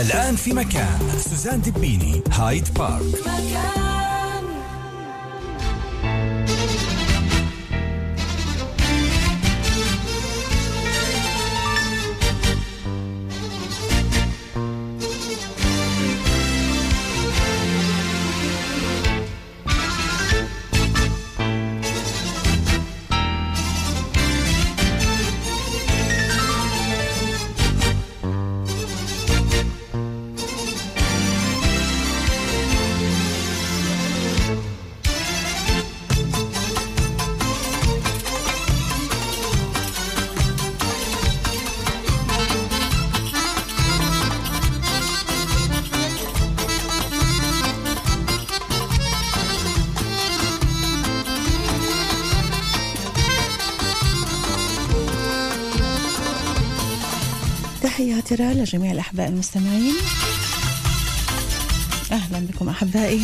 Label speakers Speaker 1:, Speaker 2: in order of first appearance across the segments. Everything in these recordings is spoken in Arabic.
Speaker 1: الآن في مكان سوزان دبيني هايد بارك
Speaker 2: مكان
Speaker 3: را لجميع الأحباء المستمعين. أهلا بكم أحبائي.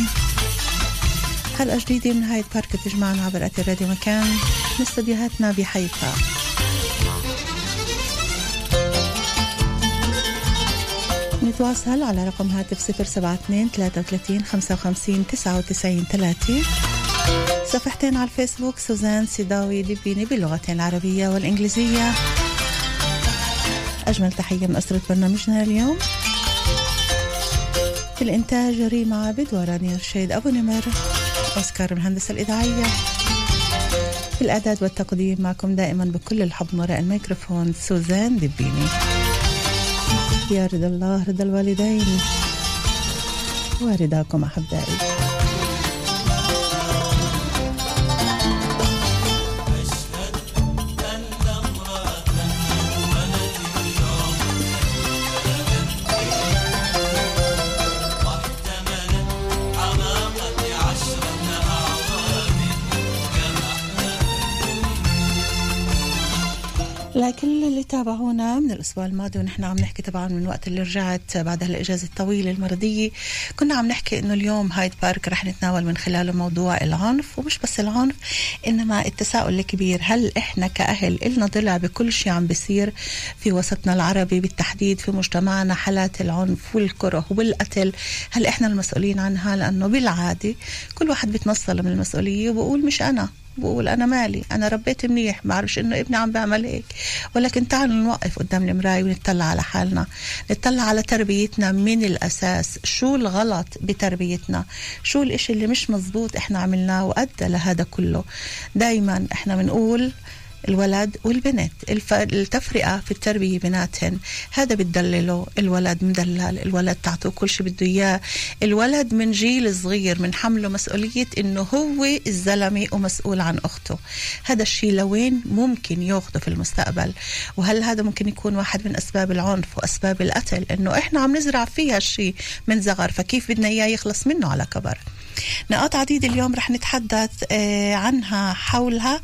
Speaker 3: حلقة جديدة من هايد بارك تجمعنا عبر أثير راديو مكان. من استديوهاتنا بحيفا. نتواصل على رقم هاتف 072 33 55 99 3 صفحتين على الفيسبوك سوزان سيداوي دبيني باللغتين العربية والإنجليزية. أجمل تحية من أسرة برنامجنا اليوم. في الإنتاج ريما عابد وراني رشيد أبو نمر. أوسكار الهندسة الإذاعية. في الإعداد والتقديم معكم دائما بكل الحب وراء الميكروفون سوزان دبيني يا رضا الله رضا الوالدين. ورضاكم أحبائي. لكل اللي تابعونا من الأسبوع الماضي ونحن عم نحكي طبعا من وقت اللي رجعت بعد هالإجازة الطويلة المرضية. كنا عم نحكي إنه اليوم هايد بارك رح نتناول من خلاله موضوع العنف ومش بس العنف إنما التساؤل الكبير هل إحنا كأهل إلنا ضلع بكل شيء عم بيصير؟ في وسطنا العربي بالتحديد في مجتمعنا حالات العنف والكره والقتل هل إحنا المسؤولين عنها؟ لأنه بالعادة كل واحد بيتنصل من المسؤولية وبقول مش أنا. بقول أنا مالي أنا ربيت منيح بعرفش إنه ابني عم بيعمل هيك. ولكن تعالوا نوقف قدام المراية ونطلع على حالنا. نطلع على تربيتنا من الأساس. شو الغلط بتربيتنا؟ شو الإشي اللي مش مزبوط إحنا عملناه وأدى لهذا كله؟ دايما إحنا بنقول الولد والبنت. التفرقة في التربية بيناتهن. هذا بتدلله الولد مدلل الولد تعطوه كل شيء بده إياه. الولد من جيل صغير من حمله مسؤولية إنه هو الزلمة ومسؤول عن أخته. هذا الشيء لوين ممكن ياخده في المستقبل؟ وهل هذا ممكن يكون واحد من أسباب العنف وأسباب القتل؟ إنه إحنا عم نزرع فيها الشيء من صغر فكيف بدنا إياه يخلص منه على كبر؟ نقاط عديدة اليوم رح نتحدث آه، عنها حولها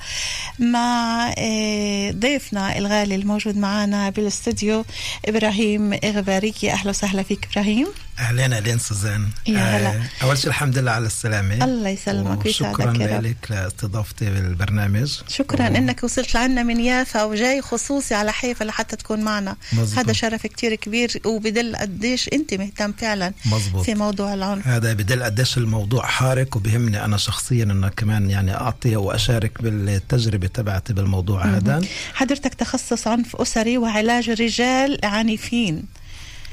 Speaker 3: مع آه، ضيفنا الغالي الموجود معنا بالاستوديو إبراهيم إغباريكي. أهلا وسهلا فيك إبراهيم.
Speaker 4: أهلين أهلين سوزان.
Speaker 3: يا هلا.
Speaker 4: آه، أول شيء الحمد لله على السلامة.
Speaker 3: الله يسلمك ويسعدك
Speaker 4: شكرا
Speaker 3: يا رب.
Speaker 4: لك لاستضافتي بالبرنامج.
Speaker 3: شكرا
Speaker 4: و-
Speaker 3: إنك وصلت لعنا من يافا وجاي خصوصي على حيفا لحتى تكون معنا.
Speaker 4: مزبوط.
Speaker 3: هذا شرف كتير كبير وبدل قديش أنت مهتم فعلا
Speaker 4: مزبوط.
Speaker 3: في موضوع العنف.
Speaker 4: هذا بدل قديش الموضوع حارق وبهمني أنا شخصيا إنه كمان يعني أعطي وأشارك بالتجربة تبعتي بالموضوع هذا.
Speaker 3: حضرتك تخصص عنف أسري وعلاج رجال عنيفين.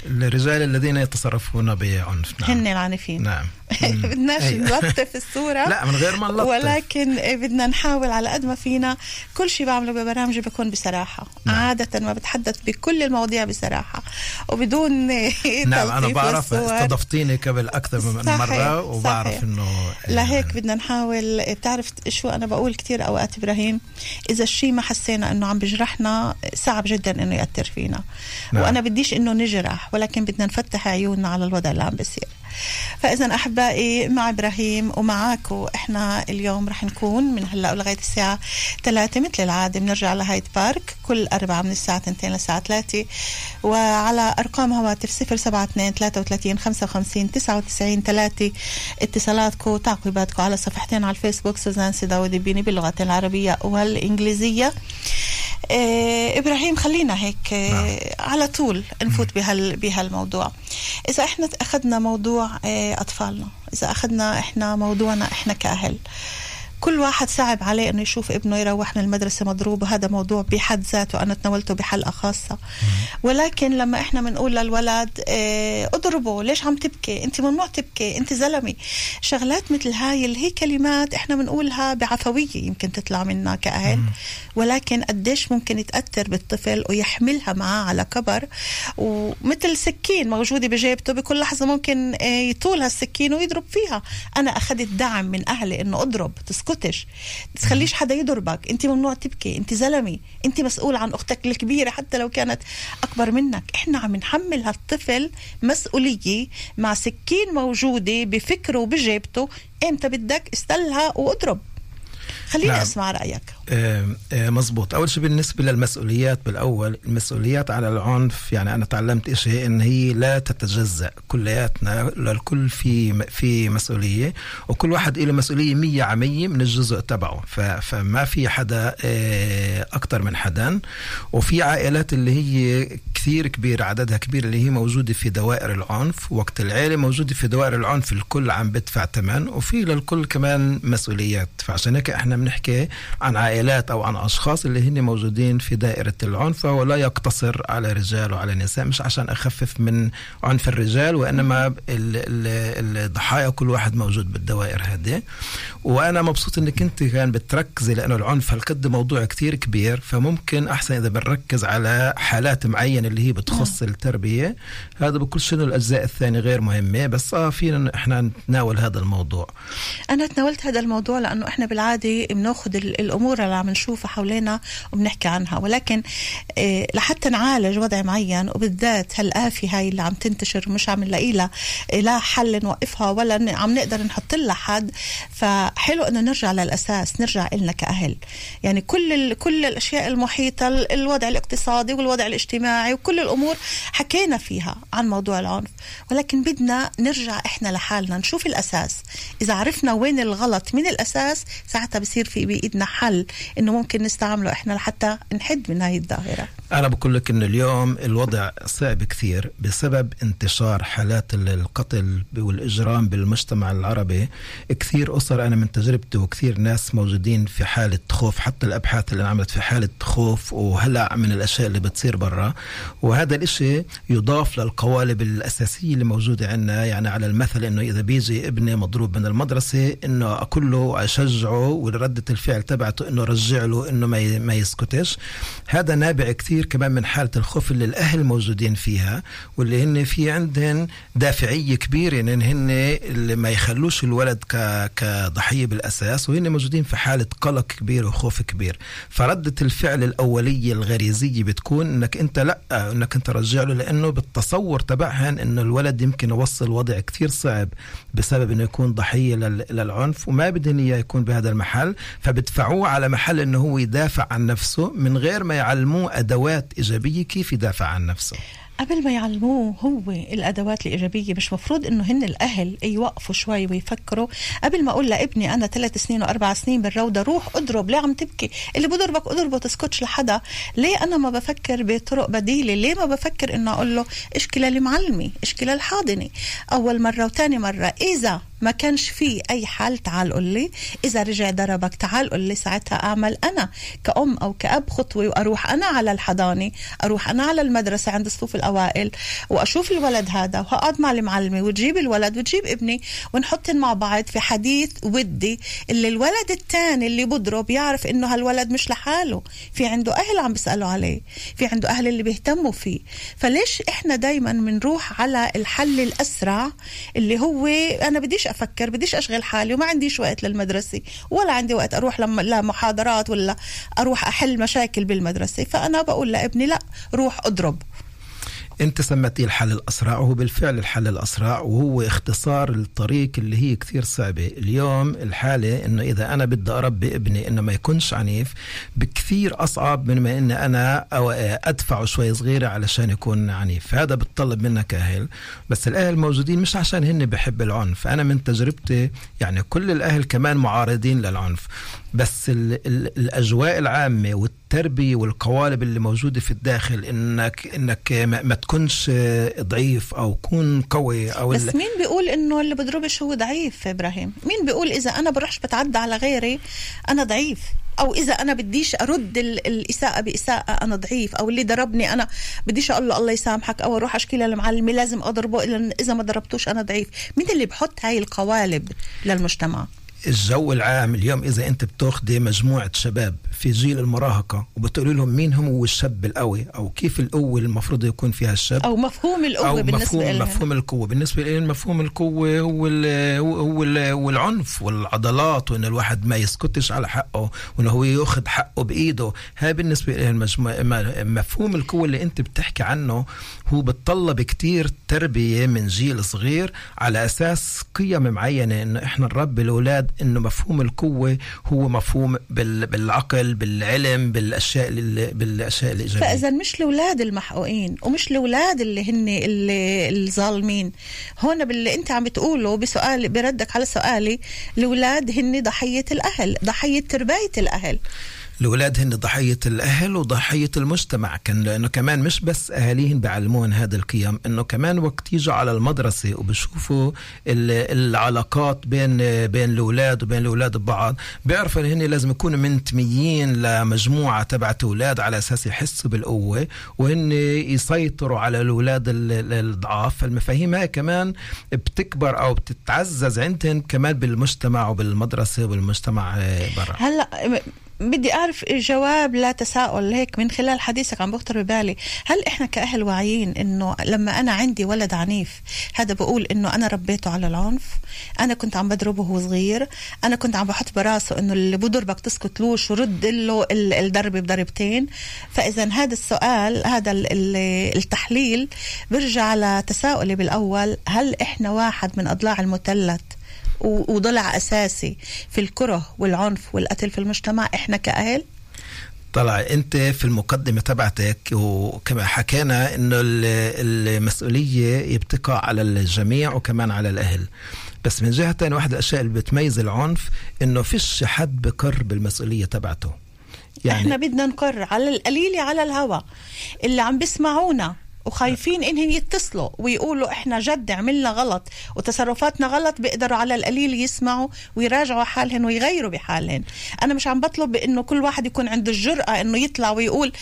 Speaker 4: الرجال الذين يتصرفون بعنف. نعم.
Speaker 3: هن العنيفين
Speaker 4: نعم.
Speaker 3: بدناش
Speaker 4: أي.
Speaker 3: نلطف الصورة
Speaker 4: لا من غير ما نلطف
Speaker 3: ولكن بدنا نحاول على قد ما فينا كل شيء بعمله ببرامجي بكون بصراحة
Speaker 4: نعم.
Speaker 3: عادة ما بتحدث بكل المواضيع بصراحة وبدون
Speaker 4: نعم
Speaker 3: أنا
Speaker 4: بعرف. استضفتيني قبل أكثر من
Speaker 3: صحيح،
Speaker 4: مرة وبعرف
Speaker 3: صحيح.
Speaker 4: انه
Speaker 3: لهيك بدنا نحاول بتعرف شو أنا بقول كتير أوقات إبراهيم إذا الشيء ما حسينا إنه عم بجرحنا صعب جدا إنه يأثر فينا
Speaker 4: نعم.
Speaker 3: وأنا بديش إنه نجرح ولكن بدنا نفتح عيوننا على الوضع اللي عم بيصير فإذا أحبائي مع إبراهيم ومعاكم إحنا اليوم رح نكون من هلأ لغايه الساعة 3 مثل العادة. بنرجع لهايد بارك كل أربعة من الساعة 2 للساعة 3 وعلى أرقام هواتف 072 33 55 99 3 اتصالاتكم وتعقيباتكم على صفحتين على الفيسبوك. سوزان سيداوي دبيني باللغتين العربية والإنجليزية. آه إبراهيم خلينا هيك آه نعم. على طول نفوت بهال بهالموضوع. إذا إحنا أخذنا موضوع آه أطفالنا إذا أخذنا إحنا موضوعنا إحنا كأهل كل واحد صعب عليه إنه يشوف ابنه يروح من المدرسة مضروب وهذا موضوع بحد ذاته أنا تناولته بحلقة خاصة. ولكن لما إحنا بنقول للولد آه اضربه ليش عم تبكي؟ أنت ممنوع تبكي أنت زلمة. شغلات مثل هاي اللي هي كلمات إحنا بنقولها بعفوية يمكن تطلع منا كأهل. ولكن قديش ممكن يتأثر بالطفل ويحملها معاه على كبر. ومثل سكين موجودة بجيبته بكل لحظة ممكن آه يطول هالسكين ويضرب فيها. أنا أخذت دعم من أهلي إنه اضرب تسكتش تخليش حدا يضربك. انت ممنوع تبكي. انت زلمة. انت مسؤول عن أختك الكبيرة حتى لو كانت أكبر منك. إحنا عم نحمل هالطفل مسؤولية مع سكين موجودة بفكره وبجيبته. إمتى بدك استلها وأضرب. خليني نعم. أسمع رأيك.
Speaker 4: آه آه مزبوط أول شيء بالنسبة للمسؤوليات بالأول المسؤوليات على العنف يعني أنا تعلمت شيء إن هي لا تتجزأ. كلياتنا للكل في في مسؤولية وكل واحد له مسؤولية 100 على 100 من الجزء تبعه. فما في حدا آه أكثر من حدا. وفي عائلات اللي هي كثير كبير عددها كبير اللي هي موجودة في دوائر العنف. وقت العيلة موجودة في دوائر العنف الكل عم بدفع ثمن وفي للكل كمان مسؤوليات. فعشان هيك إحنا بنحكي عن عائلات أو عن أشخاص اللي هن موجودين في دائرة العنف ولا يقتصر على رجال وعلى نساء مش عشان أخفف من عنف الرجال وإنما الضحايا كل واحد موجود بالدوائر هذه. وأنا مبسوط انك انت كان بتركزي لأنه العنف هالقد موضوع كثير كبير فممكن أحسن إذا بنركز على حالات معينة اللي هي بتخص. التربية. هذا بكل شنو الأجزاء الثانية غير مهمة بس آه فينا إحنا نتناول هذا الموضوع.
Speaker 3: أنا تناولت هذا الموضوع لأنه إحنا بالعادة بناخذ الأمور اللي عم نشوفها حوالينا وبنحكي عنها. ولكن إيه لحتى نعالج وضع معين وبالذات هالآفة هاي اللي عم تنتشر مش عم نلاقي لها لا حل نوقفها ولا عم نقدر نحط لها حد. فحلو إنه نرجع للأساس نرجع لنا كأهل. يعني كل كل الأشياء المحيطة الوضع الاقتصادي والوضع الاجتماعي وكل الأمور حكينا فيها عن موضوع العنف. ولكن بدنا نرجع إحنا لحالنا نشوف الأساس. إذا عرفنا وين الغلط من الأساس ساعتها بصير في بايدنا حل إنه ممكن نستعمله إحنا لحتى نحد من هاي الظاهرة.
Speaker 4: أنا بقول لك إنه اليوم الوضع صعب كثير بسبب انتشار حالات القتل والإجرام بالمجتمع العربي. كثير أسر أنا من تجربتي وكثير ناس موجودين في حالة خوف حتى الأبحاث اللي انعملت في حالة خوف وهلع من الأشياء اللي بتصير برا. وهذا الإشي يضاف للقوالب الأساسية اللي موجودة عندنا يعني على المثل إنه إذا بيجي ابني مضروب من المدرسة إنه أقول له اشجعه ورده الفعل تبعته إنه رجع له إنه ما ما يسكتش. هذا نابع كثير كمان من حالة الخوف اللي الأهل موجودين فيها واللي هن في عندهم دافعية كبيرة إن هن اللي ما يخلوش الولد كضحية بالأساس وهن موجودين في حالة قلق كبير وخوف كبير. فردة الفعل الأولية الغريزية بتكون إنك أنت لأ إنك أنت رجع له لأنه بالتصور تبعهن إنه الولد يمكن يوصل وضع كثير صعب بسبب إنه يكون ضحية للعنف وما بدهم إياه يكون بهذا المحل. فبدفعوه على محل إنه هو يدافع عن نفسه من غير ما يعلموه أدوات إيجابية كيف يدافع عن نفسه.
Speaker 3: قبل ما يعلموه هو الأدوات الإيجابية مش مفروض إنه هن الأهل يوقفوا شوي ويفكروا. قبل ما أقول لابني أنا ثلاث سنين وأربع سنين بالروضة روح أضرب ليه عم تبكي؟ اللي بضربك أضربه تسكتش لحدا. ليه أنا ما بفكر بطرق بديلة؟ ليه ما بفكر إنه أقول له إشكي للمعلمة إشكي للحاضنة؟ أول مرة وثاني مرة. إذا ما كانش في أي حل تعال قول لي. إذا رجع ضربك تعال قول لي. ساعتها أعمل أنا كأم أو كأب خطوة وأروح أنا على الحضانة أروح أنا على المدرسة عند الصفوف الأوائل وأشوف الولد هذا وهقعد مع المعلمة وتجيب الولد وتجيب ابني ونحطن مع بعض في حديث ودي اللي الولد الثاني اللي بضرب يعرف إنه هالولد مش لحاله. في عنده أهل عم بيسالوا عليه في عنده أهل اللي بيهتموا فيه. فليش إحنا دايما بنروح على الحل الأسرع اللي هو أنا بديش أفكر بديش أشغل حالي وما عنديش وقت للمدرسة ولا عندي وقت أروح لمحاضرات ولا أروح أحل مشاكل بالمدرسة. فأنا بقول لابني لا روح أضرب.
Speaker 4: انت سميتيه الحل الأسرع وهو بالفعل الحل الأسرع وهو اختصار الطريق اللي هي كثير صعبة. اليوم الحالة إنه إذا أنا بدي أربي ابني إنه ما يكونش عنيف بكثير أصعب من ما إني أنا أدفعه شوي صغيرة علشان يكون عنيف. هذا بتطلب منك أهل بس الأهل موجودين مش عشان هن بحب العنف. أنا من تجربتي يعني كل الأهل كمان معارضين للعنف. بس ال ال الأجواء العامة والتربية والقوالب اللي موجودة في الداخل انك إنك ما, ما تكونش ضعيف أو كون قوي أو
Speaker 3: بس مين بيقول إنه اللي بضربش هو ضعيف إبراهيم؟ مين بيقول إذا أنا بروحش بتعدى على غيري أنا ضعيف؟ أو إذا أنا بديش أرد الإساءة بإساءة أنا ضعيف؟ أو اللي ضربني أنا بديش أقول له الله يسامحك أو أروح أشكي للمعلمه لازم أضربه إذا ما ضربتوش أنا ضعيف. مين اللي بحط هاي القوالب للمجتمع؟
Speaker 4: الجو العام اليوم إذا أنت بتاخذي مجموعة شباب في جيل المراهقة وبتقولي لهم مين هم هو الشاب القوي أو كيف القوة المفروض يكون فيها الشاب
Speaker 3: أو مفهوم القوة
Speaker 4: أو
Speaker 3: بالنسبة
Speaker 4: مفهوم
Speaker 3: لهم
Speaker 4: مفهوم القوة. بالنسبة لي مفهوم القوة هو ال هو ال والعنف والعضلات وإن الواحد ما يسكتش على حقه وانه هو يأخذ حقه بإيده. هاي بالنسبة لي مفهوم القوة اللي أنت بتحكي عنه هو بتطلب كتير تربية من جيل صغير على أساس قيم معينة إنه إحنا نربي الأولاد إنه مفهوم القوة هو مفهوم بالعقل بالعلم بالأشياء بالأشياء الايجابيه
Speaker 3: فإذا مش الأولاد المحقوقين ومش الأولاد اللي هن اللي الظالمين. هون باللي أنت عم بتقوله بسؤال بردك على سؤالي الأولاد هن ضحية الأهل ضحية تربيه الأهل.
Speaker 4: الاولاد هن ضحية الأهل وضحية المجتمع. كان لأنه كمان مش بس اهاليهم بيعلمون هذا القيم إنه كمان وقت يجوا على المدرسة وبشوفوا العلاقات بين بين الأولاد وبين الأولاد ببعض. بيعرفوا إن هن لازم يكونوا منتميين لمجموعة تبعت أولاد على أساس يحسوا بالقوة وهن يسيطروا على الأولاد الضعاف فالمفاهيم هاي كمان بتكبر أو بتتعزز عندهم كمان بالمجتمع وبالمدرسة وبالمجتمع برا.
Speaker 3: هلأ بدي أعرف جواب لا تساؤل هيك من خلال حديثك عم بخطر ببالي. هل إحنا كأهل واعيين إنه لما أنا عندي ولد عنيف هذا بقول إنه أنا ربيته على العنف؟ أنا كنت عم بضربه وهو صغير. أنا كنت عم بحط براسه إنه اللي بضربك تسكت لوش ورد له الضربة بضربتين. فإذا هذا السؤال هذا التحليل برجع على تساؤلي بالأول هل إحنا واحد من أضلاع المثلث وضلع أساسي في الكره والعنف والقتل في المجتمع. إحنا كأهل؟
Speaker 4: طلع أنت في المقدمة تبعتك وكما حكينا إنه المسؤولية يبتقى على الجميع وكمان على الأهل. بس من جهة ثانية واحد الأشياء اللي بتميز العنف إنه فيش حد بقر بالمسؤوليه تبعته.
Speaker 3: يعني إحنا بدنا نقر على القليله على الهوى. اللي عم بيسمعونا وخايفين إنهم يتصلوا ويقولوا إحنا جد عملنا غلط وتصرفاتنا غلط بيقدروا على القليل يسمعوا ويراجعوا حالهم ويغيروا بحالهم أنا مش عم بطلب بانه كل واحد يكون عنده الجرأة إنه يطلع ويقول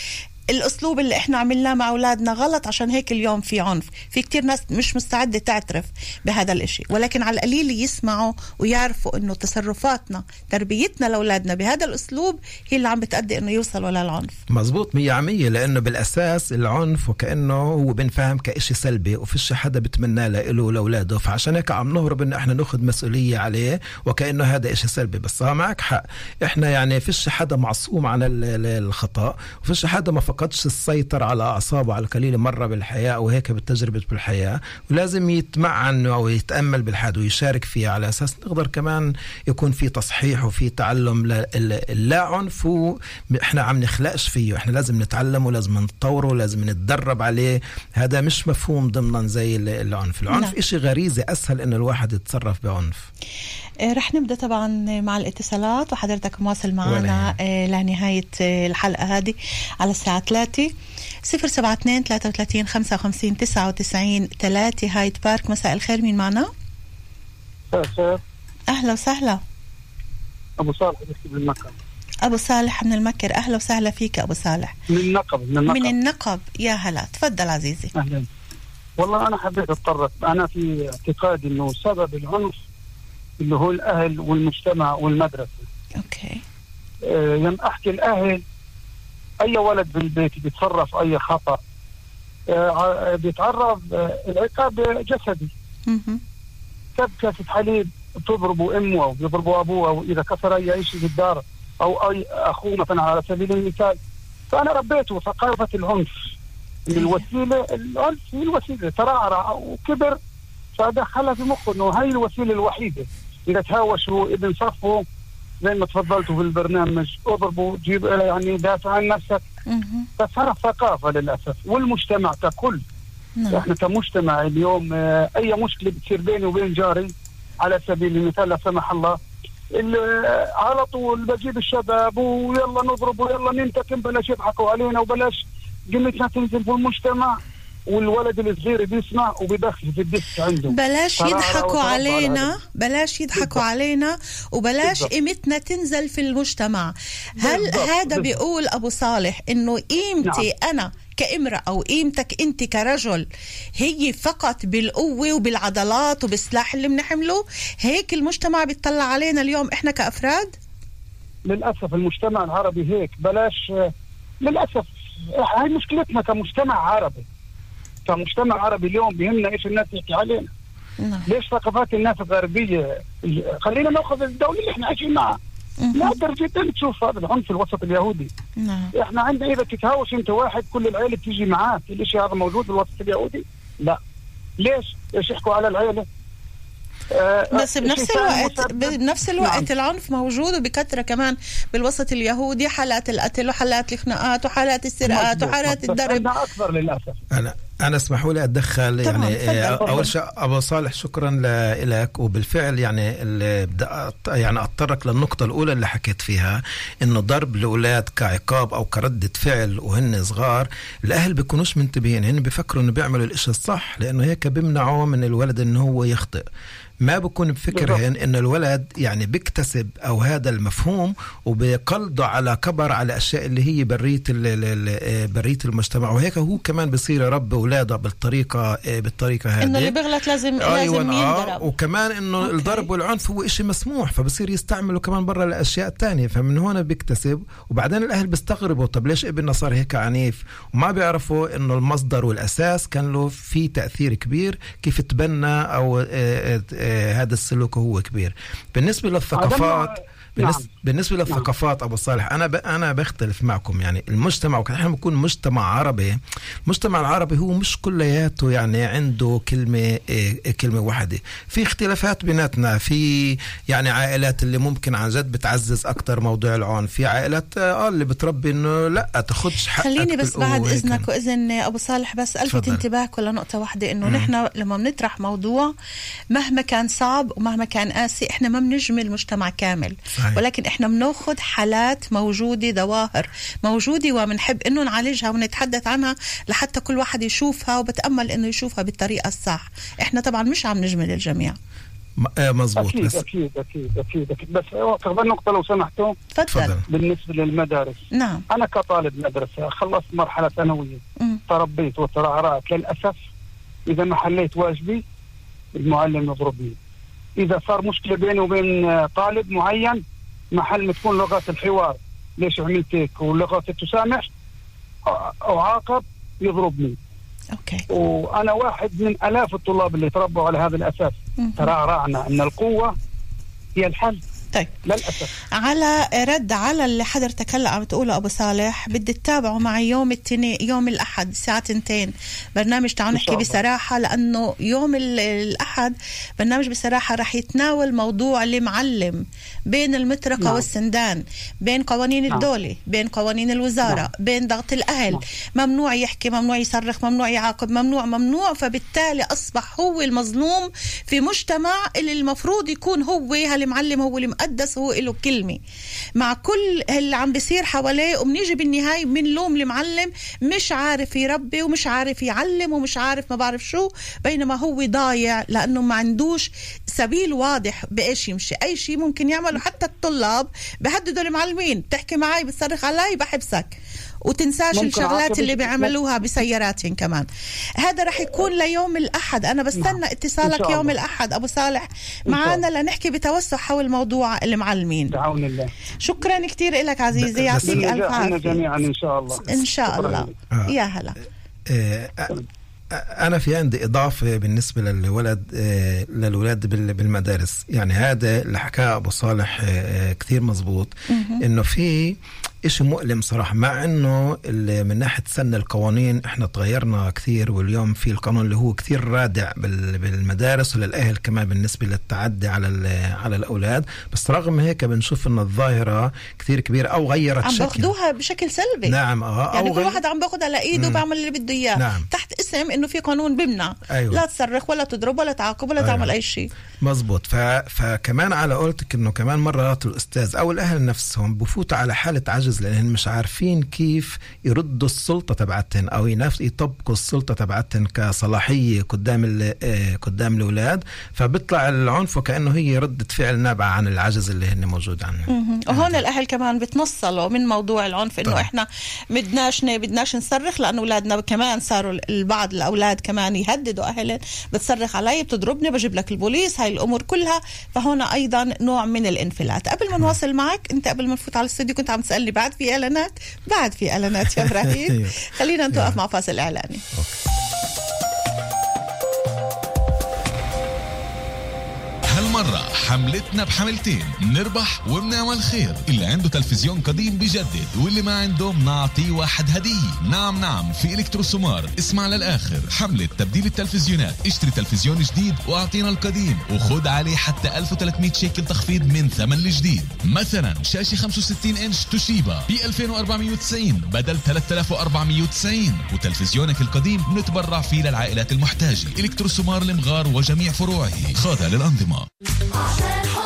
Speaker 3: الأسلوب اللي إحنا عملناه مع أولادنا غلط عشان هيك اليوم في عنف. في كتير ناس مش مستعدة تعترف بهذا الإشي. ولكن على القليل يسمعوا ويعرفوا إنه تصرفاتنا تربيتنا لأولادنا بهذا الأسلوب هي اللي عم بتأدي إنه يوصلوا للعنف.
Speaker 4: مزبوط مية عمية لأنه بالأساس العنف وكأنه هو بنفهم كإشي سلبي وفيش حدا بتمناه له ولأولاده. فعشان هيك عم نهرب إنه إحنا ناخذ مسؤولية عليه وكأنه هذا إشي سلبي. بس معك حق. إحنا يعني فيش حدا معصوم عن الخطأ وفيش حدا فقدش السيطرة على أعصابه على القليل مرة بالحياة أو هيك بالتجربة بالحياة. ولازم يتمعن أو يتأمل بالحياة ويشارك فيها. على أساس نقدر كمان يكون في تصحيح وفي تعلم اللا عنف إحنا عم نخلقش فيه. إحنا لازم نتعلمه لازم نطوره لازم نتدرب عليه. هذا مش مفهوم ضمنا زي العنف. العنف نعم. إشي غريزة أسهل إنه الواحد يتصرف بعنف.
Speaker 3: رح نبدأ طبعا مع الاتصالات وحضرتك مواصل معنا لنهاية الحلقة هذه على الساعة 3 072 33 55 99 3 هايد بارك مساء الخير مين معنا؟
Speaker 2: مساء.
Speaker 3: أهلا وسهلا.
Speaker 2: أبو صالح من المكر
Speaker 3: أبو صالح من المكر. أهلا وسهلا فيك أبو صالح.
Speaker 2: من النقب من النقب.
Speaker 3: من النقب. يا هلا. تفضل عزيزي.
Speaker 2: أهلا. والله أنا حبيت أتطرق. أنا في اعتقادي إنه سبب العنف اللي هو الأهل والمجتمع والمدرسة.
Speaker 3: أوكي.
Speaker 2: آه لما أحكي الأهل أي ولد بالبيت بيتصرف أي خطأ. آه بيتعرض آه العقاب جسدي. كب كاسة حليب بتضربوا أمه أو بيضربوا أبوه أو إذا كسر أي شيء بالدار أو أي أخوه مثلا على سبيل المثال. فأنا ربيته ثقافة العنف. الوسيلة العنف هي الوسيلة. ترعرع وكبر فدخلها في مخه إنه هاي الوسيلة الوحيدة. اذا تهاوشوا ابن صفه زي ما تفضلتوا في البرنامج. اضربوا جيب يعني دافع عن نفسك. فصار ثقافة للأسف. والمجتمع ككل. نعم. إحنا كمجتمع اليوم أي مشكلة بتصير بيني وبين جاري على سبيل المثال لا سمح الله
Speaker 5: على طول بجيب الشباب ويلا نضرب ويلا ننتكم بلاش يضحكوا علينا وبلاش قيمتنا تنزل في المجتمع. والولد الصغير بيسمع وبيدخل في الديسك عنده.
Speaker 3: بلاش يضحكوا علينا بلاش يضحكوا علينا وبلاش قيمتنا تنزل في المجتمع. هل بالضبط. هذا بالضبط. بيقول أبو صالح إنه قيمتي نعم. أنا كامرأة أو قيمتك أنت كرجل هي فقط بالقوة وبالعضلات وبالسلاح اللي بنحمله؟ هيك المجتمع بيطلع علينا اليوم إحنا كأفراد؟
Speaker 5: للأسف المجتمع العربي هيك. بلاش للأسف هاي مشكلتنا كمجتمع عربي. كمجتمع عربي اليوم بيهمنا إيش الناس تحكي علينا نعم. ليش ثقافات الناس الغربية خلينا نأخذ الدولة اللي إحنا عايشين معها نادر جدا تشوف هذا العنف في الوسط اليهودي نعم. إحنا عندنا إذا تتهاوش أنت واحد كل العيلة بتيجي معاك الشيء هذا موجود في الوسط اليهودي لا ليش؟ إيش يحكوا على العيلة؟
Speaker 3: آه، بس بنفس الوقت بنفس الوقت نعم. العنف موجود وبكثرة كمان بالوسط اليهودي حالات القتل وحالات الخناقات وحالات السرقات وحالات الضرب
Speaker 5: أكثر للأسف
Speaker 4: أنا أنا اسمحوا لي أتدخل يعني فضل. أول شيء أبو صالح شكرا لك وبالفعل يعني اللي يعني أتطرق للنقطة الأولى اللي حكيت فيها إنه ضرب الأولاد كعقاب أو كردة فعل وهن صغار الأهل بيكونوش منتبهين هن بيفكروا إنه بيعملوا الإشي الصح لأنه هيك بيمنعوا من الولد إنه هو يخطئ ما بكون بفكرهن إنه الولد يعني بيكتسب أو هذا المفهوم وبيقلده على كبر على أشياء اللي هي برية برية المجتمع. وهيك هو كمان بصير يربي اولاده بالطريقة بالطريقة هذه.
Speaker 3: إنه اللي بيغلط لازم أيوة لازم آه، ينضرب
Speaker 4: وكمان إنه أوكي. الضرب والعنف هو شيء مسموح فبصير يستعمله كمان برا الاشياء الثانية فمن هون بيكتسب. وبعدين الأهل بيستغربوا طب ليش ابننا صار هيك عنيف؟ وما بيعرفوا إنه المصدر والأساس كان له في تأثير كبير كيف تبنى أو آه، آه، هذا السلوك هو كبير. بالنسبة للثقافات بالنسبة, نعم. بالنسبة نعم. للثقافات أبو صالح أنا ب... أنا بختلف معكم. يعني المجتمع إحنا بنكون مجتمع عربي. المجتمع العربي هو مش كلياته يعني عنده كلمة إيه كلمة واحدة. في اختلافات بيناتنا. في يعني عائلات اللي ممكن عن جد بتعزز أكثر موضوع العنف في عائلات آه اللي بتربي إنه لا تاخذش حقك
Speaker 3: خليني بس بعد إذنك وإذن أبو صالح بس ألفت انتباهك لنقطة واحدة إنه نحن لما بنطرح موضوع مهما كان صعب ومهما كان قاسي إحنا ما بنجمل مجتمع كامل. ولكن إحنا بناخذ حالات موجودة ظواهر موجودة وبنحب إنه نعالجها ونتحدث عنها لحتى كل واحد يشوفها وبتأمل إنه يشوفها بالطريقة الصح. إحنا طبعا مش عم نجمل الجميع.
Speaker 4: آه، مزبوط.
Speaker 5: أكيد, بس أكيد أكيد أكيد أكيد. بس كمان نقطة لو سمحتوا.
Speaker 3: تفضل.
Speaker 5: بالنسبة للمدارس.
Speaker 3: نعم.
Speaker 5: أنا كطالب مدرسة خلصت مرحلة ثانوية. تربيت وترعرعت. للأسف إذا ما حليت واجبي المعلم يضربني. إذا صار مشكلة بيني وبين طالب معين محل ما تكون لغة الحوار. ليش عملت هيك ولغة التسامح أعاقب يضربني
Speaker 3: أوكي.
Speaker 5: وأنا واحد من آلاف الطلاب اللي تربوا على هذا الأساس. ترعرعنا أن القوة هي الحل.
Speaker 3: طيب
Speaker 5: للأسف
Speaker 3: على رد على اللي حضرتك هلا عم تقوله أبو صالح بدي تتابعوا معي يوم التنين يوم الأحد الساعة 2 برنامج تعالوا نحكي بصراحة لأنه يوم الأحد برنامج بصراحة رح يتناول موضوع المعلم بين المطرقة نعم. والسندان بين قوانين نعم. الدولة بين قوانين الوزارة نعم. بين ضغط الأهل نعم. ممنوع يحكي ممنوع يصرخ ممنوع يعاقب ممنوع ممنوع فبالتالي أصبح هو المظلوم في مجتمع اللي المفروض يكون هو هالمعلم هو اللي المقدس هو له كلمة. مع كل اللي عم بيصير حواليه وبنيجي بالنهاية بنلوم المعلم مش عارف يربي ومش عارف يعلم ومش عارف ما بعرف شو بينما هو ضايع لأنه ما عندوش سبيل واضح بإيش يمشي. أي شيء ممكن يعمله حتى الطلاب بهددوا المعلمين. بتحكي معي بتصرخ علي بحبسك. وتنساش الشغلات اللي بيعملوها بسياراتهم كمان. هذا رح يكون ليوم الأحد. أنا بستنى نعم. اتصالك يوم الأحد. أبو صالح معنا لنحكي بتوسع حول موضوع المعلمين.
Speaker 5: بعون الله.
Speaker 3: شكرا كثير لك عزيزي. يعطيك
Speaker 5: ألف عافية. جميعا إن شاء الله.
Speaker 3: إن شاء الله. آه. يا هلا.
Speaker 4: آه. أنا في عندي إضافة بالنسبة للولد آه، للولاد بالمدارس. يعني هذا اللي حكاه أبو صالح كثير مزبوط. إنه في إشي مؤلم صراحة مع إنه من ناحية سن القوانين إحنا تغيرنا كثير واليوم في القانون اللي هو كثير رادع بالمدارس وللأهل كمان بالنسبة للتعدي على على الأولاد. بس رغم هيك بنشوف إن الظاهرة كثير كبيرة أو غيرت
Speaker 3: عم شكل. عم بأخذوها بشكل سلبي.
Speaker 4: نعم
Speaker 3: آه يعني كل واحد عم باخذ على إيده وبعمل اللي بده إياه.
Speaker 4: نعم.
Speaker 3: تحت اسم إنه في قانون بمنع.
Speaker 4: أيوة.
Speaker 3: لا تصرخ ولا تضرب ولا تعاقب ولا
Speaker 4: أيوة.
Speaker 3: تعمل أي شيء.
Speaker 4: مزبوط. ف... فكمان على قولتك إنه كمان مرات الأستاذ أو الأهل نفسهم بفوتوا على حالة عجز لانهم مش عارفين كيف يردوا السلطة تبعتهم أو. يطبقوا السلطة تبعتهم كصلاحية قدام. آه، قدام الأولاد فبيطلع العنف وكأنه هي ردة فعل نابعة عن العجز اللي هن موجود عنه
Speaker 3: مهم. وهون الأهل كمان بتنصلوا من موضوع العنف
Speaker 4: إنه.
Speaker 3: إحنا بدناش بدناش نصرخ لأنه أولادنا كمان صاروا البعض الأولاد كمان يهددوا اهلهم بتصرخ علي بتضربني بجيب لك البوليس هاي الأمور كلها فهون أيضا نوع من الانفلات قبل ما نواصل معك أنت قبل ما نفوت على الاستوديو كنت عم تسألني بعد في إعلانات بعد في إعلانات يا إبراهيم.
Speaker 4: أيوه.
Speaker 3: خلينا نتوقف مع فاصل اعلاني
Speaker 6: هالمرة حملتنا بحملتين نربح وبنعمل خير. اللي عنده تلفزيون قديم بجدد واللي ما عنده بنعطيه واحد هدية. نعم نعم في إلكترو سومار اسمع للآخر. حملة تبديل التلفزيونات. اشتري تلفزيون جديد وأعطينا القديم. وخد عليه حتى 1300 شيكل تخفيض من ثمن الجديد. مثلا شاشة 65 إنش توشيبا ب 2490 بدل 3490 وتلفزيونك القديم نتبرع فيه للعائلات المحتاجة. إلكترو سومار المغار وجميع فروعه. خاضع للأنظمة.
Speaker 7: عشان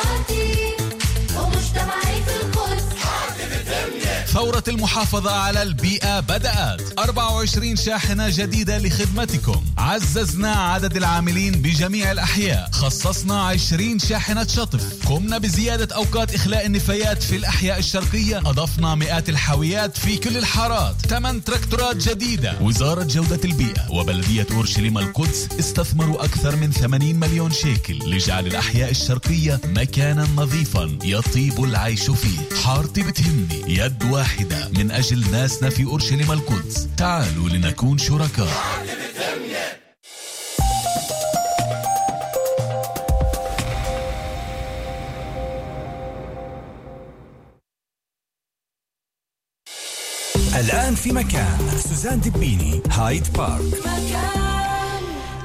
Speaker 6: ثورة المحافظة على البيئة بدأت. 24 شاحنة جديدة لخدمتكم. عززنا عدد العاملين بجميع الأحياء. خصصنا 20 شاحنة شطف قمنا بزيادة أوقات إخلاء النفايات في الأحياء الشرقية. أضفنا مئات الحاويات في كل الحارات. 8 تراكتورات جديدة. وزارة جودة البيئة وبلدية أورشليم القدس استثمروا أكثر من 80 مليون شيكل لجعل الأحياء الشرقية مكانا نظيفا يطيب العيش فيه. حارتي بتهمني. يد واحدة من أجل ناسنا في أورشليم القدس تعالوا لنكون شركاء.
Speaker 1: الآن في مكان سوزان دبيني هايد بارك.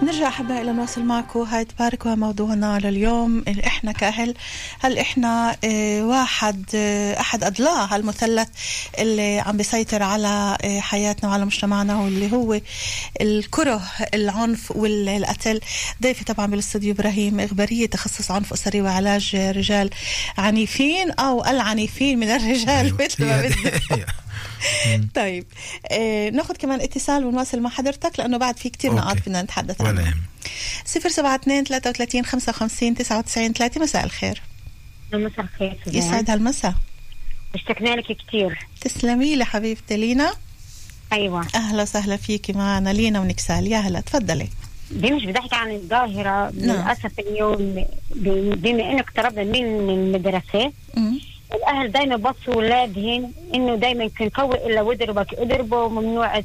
Speaker 3: نرجع أحبائي لنواصل معكم. هايد بارك وموضوعنا لليوم. إحنا كأهل هل إحنا آه واحد آه أحد اضلاع هالمثلث اللي عم بيسيطر على آه حياتنا وعلى مجتمعنا واللي هو الكره العنف والقتل؟ ضيفي طبعا بالاستوديو إبراهيم إخبارية تخصص عنف أسري وعلاج رجال عنيفين أو العنيفين من الرجال. مثل ما بدك طيب. آه ناخذ كمان اتصال ونواصل مع حضرتك لأنه بعد في كتير. نقاط بدنا نتحدث عنها.
Speaker 4: يهم
Speaker 3: 072 33 55 99 3 مساء الخير.
Speaker 8: مساء الخير.
Speaker 3: يسعد هالمساء.
Speaker 8: اشتقنا لك كثير
Speaker 3: تسلمي لي حبيبتي لينا.
Speaker 8: أيوه.
Speaker 3: أهلا وسهلا فيكي معنا لينا ونكسال يا هلا تفضلي.
Speaker 8: دي مش بدي احكي عن الظاهرة.
Speaker 3: نعم.
Speaker 8: للأسف اليوم بما انه اقتربنا من المدرسة
Speaker 3: مم.
Speaker 8: الأهل دائما بصوا اولادهم إنه دايما كان قوي إلا واضربك اضربه ممنوع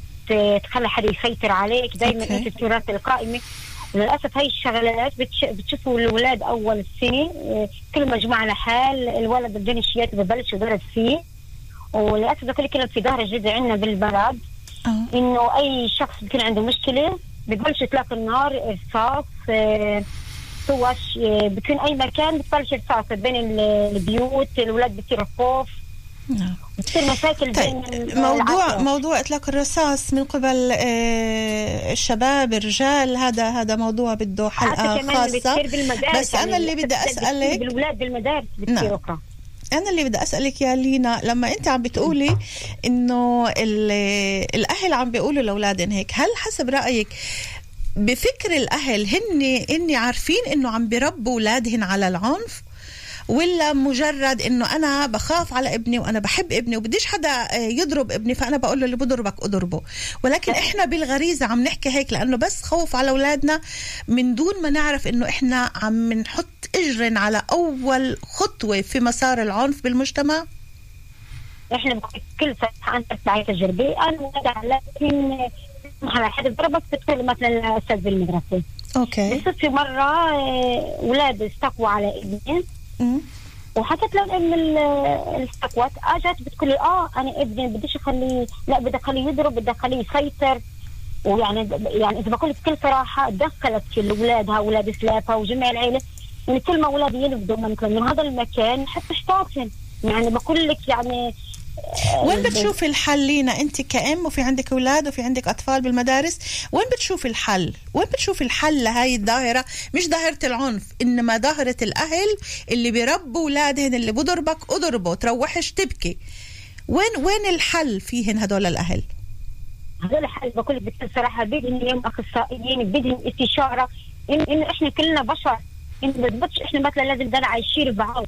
Speaker 8: تخلي حدا يسيطر عليك. دائما
Speaker 3: أوكي.
Speaker 8: إنت التراث القائمة. وللاسف هاي الشغلات بتش... بتشوفوا الأولاد أول السنة آه، كل مجموعة لحال الولد بدون الشيات ببلش يضرب فيه. وللأسف ده كل كلمه في ظهر جديد عندنا بالبلد.
Speaker 3: آه.
Speaker 8: إنه أي شخص بيكون عنده مشكلة ببلش يطلق النار رصاص سوش آه، بكون أي مكان بتبلش رصاص بين ال- البيوت الاولاد بتصير خوف
Speaker 3: نعم
Speaker 8: بتصير مشاكل
Speaker 3: طيب
Speaker 8: بين
Speaker 3: موضوع
Speaker 8: العائلة.
Speaker 3: موضوع إطلاق الرصاص من قبل آه، الشباب الرجال هذا هذا موضوع بده
Speaker 8: حلقة خاصة
Speaker 3: بس أنا اللي بدي اسالك
Speaker 8: بالاولاد بالمدارس
Speaker 3: نعم.
Speaker 8: بتصير أخرى.
Speaker 3: أنا اللي بدي أسألك يا لينا لما أنت عم بتقولي إنه ال- الأهل عم بيقولوا لأولادهم هيك هل حسب رأيك بفكر الأهل هن هن عارفين إنه عم بربوا أولادهن على العنف ولا مجرد إنه أنا بخاف على ابني وأنا بحب ابني وبديش حدا آه، يضرب ابني فأنا بقول له اللي بضربك أضربه. ولكن إحنا بالغريزة عم نحكي هيك لأنه بس خوف على أولادنا من دون ما نعرف إنه إحنا عم نحط اجر على أول خطوة في مسار العنف بالمجتمع.
Speaker 8: إحنا بكل- انت بتاعي تجربة. أنا لكن على حد ضربك بتقول مثلا الأستاذ
Speaker 3: بالمدرسة
Speaker 8: أوكي. في مرة آه، أولاد استقوا على ابني. وحكت لهم إن ال- الأستقوات أجت بتقول لي آه أنا ابني بديش أخليه لا بدي أخليه يضرب بدي أخليه يسيطر. ويعني يعني إذا بقول بكل صراحة دخلت في الأولاد أولاد سلافة وجميع العيلة يعني كل ما اولادي مثلا من هذا المكان حتى اشتاقهم يعني بقول لك يعني
Speaker 3: وين بتشوفي الحل لينا؟ انت كأم وفي عندك أولاد وفي عندك أطفال بالمدارس وين بتشوفي الحل؟ وين بتشوفي الحل لهاي الظاهرة مش ظاهرة العنف إنما ظاهرة الأهل اللي بيربوا أولادهن اللي بضربك أضربه تروحش تبكي. وين وين الحل فيهن هدول الأهل؟
Speaker 8: هذول الحل بقول لك بكل صراحة بدهم اليوم أخصائيين بدهم استشارة. انه إحنا كلنا بشر إن بضبطش إحنا مثلا لازم نضل عايشين ببعض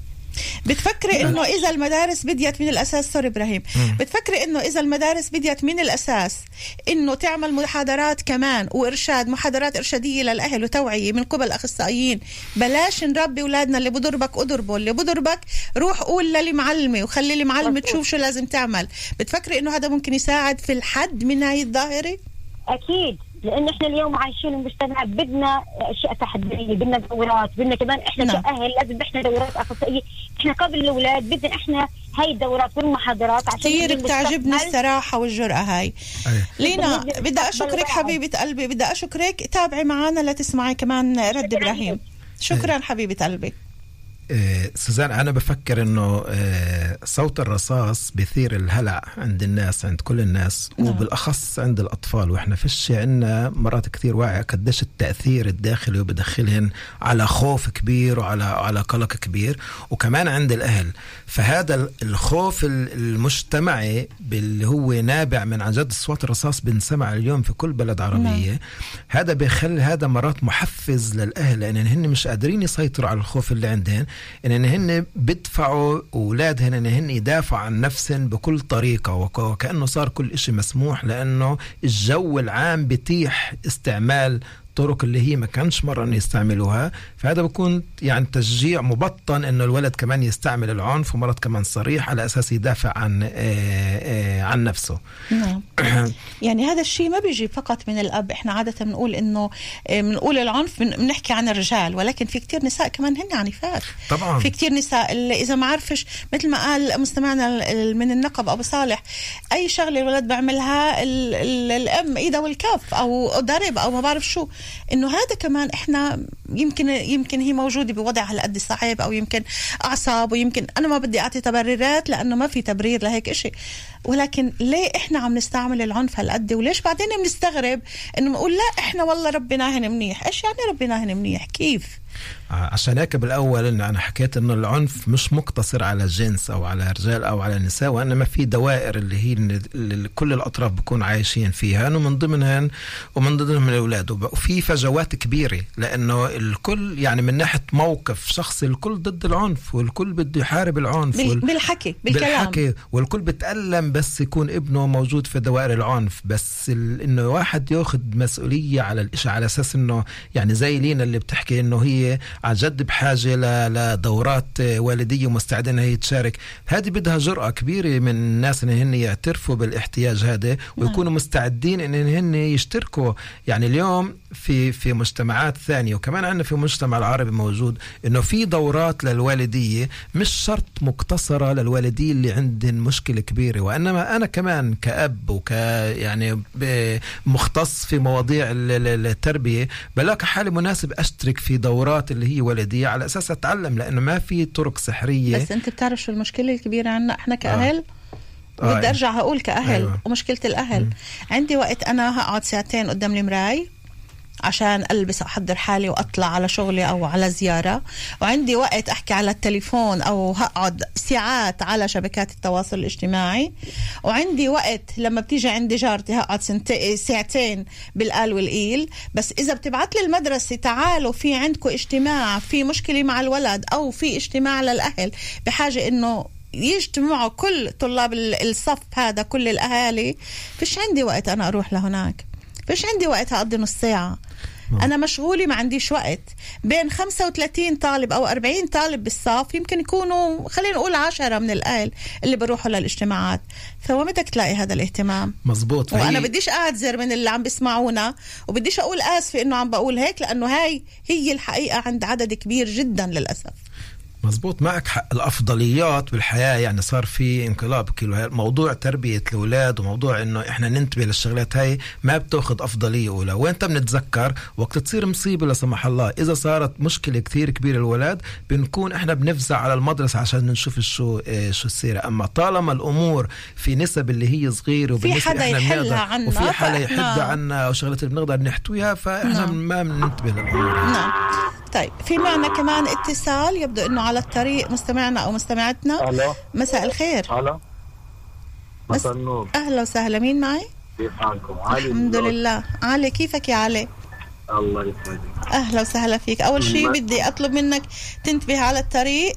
Speaker 3: بتفكري إنه إذا المدارس بديت من الأساس سوري إبراهيم بتفكري إنه إذا المدارس بديت من الأساس إنه تعمل محاضرات كمان وإرشاد محاضرات إرشادية للأهل وتوعية من قبل أخصائيين. بلاش نربي أولادنا اللي بضربك اضربه اللي بضربك روح قول للمعلمة وخلي
Speaker 8: المعلمة.
Speaker 3: تشوف شو لازم تعمل. بتفكري إنه هذا ممكن يساعد في الحد من هاي الظاهرة؟
Speaker 8: أكيد. لأن إحنا اليوم عايشين بمجتمع بدنا أشياء تحضيريه بدنا دورات بدنا كمان إحنا
Speaker 3: نعم.
Speaker 8: كأهل لازم إحنا دورات أخصائية. إحنا قبل الأولاد بدنا إحنا هاي الدورات والمحاضرات عشان
Speaker 3: كثير بتعجبني. الصراحة والجرأة هاي.
Speaker 4: أيه.
Speaker 3: لينا بدي
Speaker 8: أشكرك
Speaker 3: حبيبة قلبي بدي أشكرك. تابعي معنا لتسمعي كمان رد إبراهيم. شكرا حبيبة قلبي.
Speaker 4: سوزان أنا بفكر إنه آه، صوت الرصاص بيثير الهلع عند الناس عند كل الناس
Speaker 3: نعم.
Speaker 4: وبالأخص عند الأطفال وإحنا فيش عندنا مرات كثير واعي قديش التأثير الداخلي وبدخلهن على خوف كبير وعلى على قلق كبير وكمان عند الأهل فهذا ال- الخوف ال- المجتمعي اللي هو نابع من عن جد صوت الرصاص بنسمع اليوم في كل بلد عربية
Speaker 3: نعم.
Speaker 4: هذا بيخلي هذا مرات محفز للأهل لأن هن مش قادرين يسيطروا على الخوف اللي عندهم إن هن بدفعوا اولادهن إن هن يدافعوا عن نفسهم بكل طريقة. وك- وكأنه صار كل إشي مسموح لأنه الجو العام بتيح استعمال طرق اللي هي ما كانش مرة إنه يستعملوها. فهذا بكون يعني تشجيع مبطن إنه الولد كمان يستعمل العنف ومرات كمان صريح على أساس يدافع عن آه، آه، عن نفسه.
Speaker 3: نعم. يعني هذا الشيء ما بيجي فقط من الأب. إحنا عادة بنقول إنه آه، بنقول العنف بن- بنحكي عن الرجال ولكن في كتير نساء كمان هن عنيفات
Speaker 4: طبعا.
Speaker 3: في كتير نساء اللي إذا ما عرفش مثل ما قال مستمعنا من النقب أبو صالح أي شغلة الولد بيعملها ال- ال- الأم ايدها والكف أو ضرب أو ما بعرف شو. إنه هذا كمان إحنا يمكن يمكن هي موجودة بوضع هالقد صعب أو يمكن أعصاب ويمكن أنا ما بدي أعطي تبريرات لأنه ما في تبرير لهيك إشي. ولكن ليه إحنا عم نستعمل العنف هالقد؟ وليش بعدين بنستغرب إنه بنقول لا إحنا والله ربناهن منيح. إيش يعني ربناهن منيح؟ كيف؟
Speaker 4: عشان هيك بالأول ان أنا حكيت إنه العنف مش مقتصر على الجنس أو على رجال أو على نساء وإنما في دوائر اللي هي اللي- كل الأطراف بكون عايشين فيها. انه من ضمنهن ومن ضمنهم الأولاد. وفي فجوات كبيرة لأنه الكل يعني من ناحية موقف شخصي الكل ضد العنف والكل بده يحارب العنف وال-
Speaker 3: بالحكي بالكلام.
Speaker 4: بالحكي والكل بس يكون ابنه موجود في دوائر العنف بس. إنه واحد ياخذ مسؤولية على الإشي على أساس إنه يعني زي لينا اللي بتحكي إنه هي عن جد بحاجة ل... لدورات والدية ومستعدة إنها هي تشارك. هذه بدها جرأة كبيرة من الناس إن هن يعترفوا بالاحتياج هذا ويكونوا مستعدين إن هن يشتركوا. يعني اليوم في في مجتمعات ثانية وكمان عندنا في المجتمع العربي موجود إنه في دورات للوالدية مش شرط مقتصرة للوالدية اللي عندهم مشكلة كبيرة. وانما أنا كمان كأب وك يعني مختص في مواضيع ال- ال- التربية بلاقي حالي مناسب أشترك في دورات اللي هي والدية على أساس أتعلم لأنه ما في طرق سحرية.
Speaker 3: بس أنت بتعرف شو المشكلة الكبيرة عنا؟ إحنا كأهل
Speaker 4: آه،
Speaker 3: بدي أرجع هقول كأهل
Speaker 4: أيوة.
Speaker 3: ومشكلة الأهل. عندي وقت أنا هقعد ساعتين قدام المراي عشان ألبس أحضر حالي وأطلع على شغلي أو على زيارة. وعندي وقت أحكي على التليفون أو هقعد ساعات على شبكات التواصل الاجتماعي. وعندي وقت لما بتيجي عندي جارتي هقعد. ساعتين بالقال والقيل بس إذا بتبعت لي المدرسة تعالوا في عندكم اجتماع في مشكلة مع الولد أو في اجتماع للأهل بحاجة إنه يجتمعوا كل طلاب ال- الصف هذا كل الأهالي. فيش عندي وقت أنا أروح لهناك. فيش عندي وقت اقضي نص ساعة. أنا مشغوله ما عنديش وقت. بين 35 طالب أو 40 طالب بالصف يمكن يكونوا خلينا نقول 10 من الأهل اللي بيروحوا للاجتماعات. بدك تلاقي هذا الاهتمام.
Speaker 4: مزبوط. فهي-
Speaker 3: بديش أعتذر من اللي عم بيسمعونا وبديش أقول آسفة إنه عم بقول هيك لأنه هاي هي الحقيقة عند عدد كبير جدا للأسف.
Speaker 4: مزبوط. معك حق. الأفضليات بالحياة يعني صار في انقلاب كله موضوع تربية الأولاد وموضوع إنه إحنا ننتبه للشغلات هاي ما بتأخذ أفضلية أولى. وانت بنتذكر وقت تصير مصيبة لا سمح الله. إذا صارت مشكلة كثير كبيرة الولاد بنكون إحنا بنفزع على المدرسة عشان نشوف شو إيه شو السيره أما طالما الأمور في نسب اللي هي صغيرة
Speaker 3: في
Speaker 4: وبالنسبة
Speaker 3: حدا
Speaker 4: إحنا
Speaker 3: يحلها عنا،
Speaker 4: وفي حدا يحدها عنا وشغلات اللي بنقدر نحتويها فإحنا
Speaker 3: نعم.
Speaker 4: ما بننتبه للأمور.
Speaker 3: نعم. طيب في معنا كمان اتصال يبدو إنه على الطريق مستمعنا أو مستمعتنا.
Speaker 2: ألو
Speaker 3: مساء الخير.
Speaker 2: ألو مساء النور.
Speaker 3: أهلا وسهلا. مين معي؟
Speaker 2: كيف حالكم؟ علي
Speaker 3: الحمد لله. علي كيفك يا علي؟
Speaker 2: الله يسعدك.
Speaker 3: أهلا وسهلا فيك. أول شيء بدي أطلب منك تنتبه على الطريق.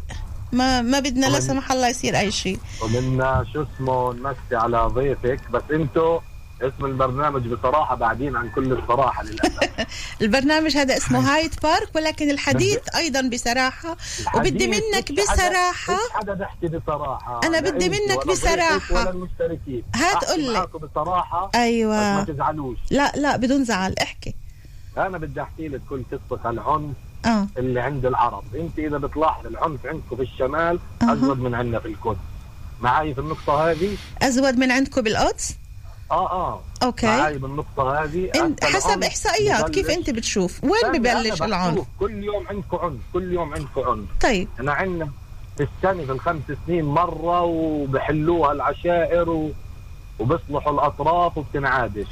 Speaker 3: ما ما بدنا لا سمح الله يصير أي شيء
Speaker 2: ومنا شو اسمه نمسي على ضيفك. بس أنتو اسم البرنامج بصراحة بعدين عن كل الصراحة للأسف.
Speaker 3: البرنامج هذا اسمه هايد بارك ولكن الحديث أيضا بصراحة. وبدي
Speaker 2: الحديث
Speaker 3: منك
Speaker 2: فيش حدا-
Speaker 3: بصراحة.
Speaker 2: فيش حدا بيحكي بصراحة.
Speaker 3: أنا بدي منك بصراحة.
Speaker 2: ولا المشتركين.
Speaker 3: هات
Speaker 2: أحكي
Speaker 3: قول لي.
Speaker 2: بصراحة
Speaker 3: أيوه
Speaker 2: ما تزعلوش.
Speaker 3: لا لا بدون زعل. احكي.
Speaker 2: أنا بدي أحكي لك كل قصة العنف
Speaker 3: آه.
Speaker 2: اللي عند العرب. أنت إذا بتلاحظ العنف عندكم في الشمال
Speaker 3: أها.
Speaker 2: أزود من عندنا في القدس. معي في النقطة هذه؟
Speaker 3: أزود من عندكم بالقدس؟
Speaker 2: آه آه.
Speaker 3: أوكي.
Speaker 2: معي بالنقطة هذه
Speaker 3: حسب إحصائيات كيف أنت بتشوف؟ وين ببلش العنف؟
Speaker 2: كل يوم عندكم عنف كل يوم عندكم عنف.
Speaker 3: طيب.
Speaker 2: إحنا عندنا في السنة في الخمس سنين مرة وبحلوها العشائر و... وبيصلحوا الأطراف وبتنعادش.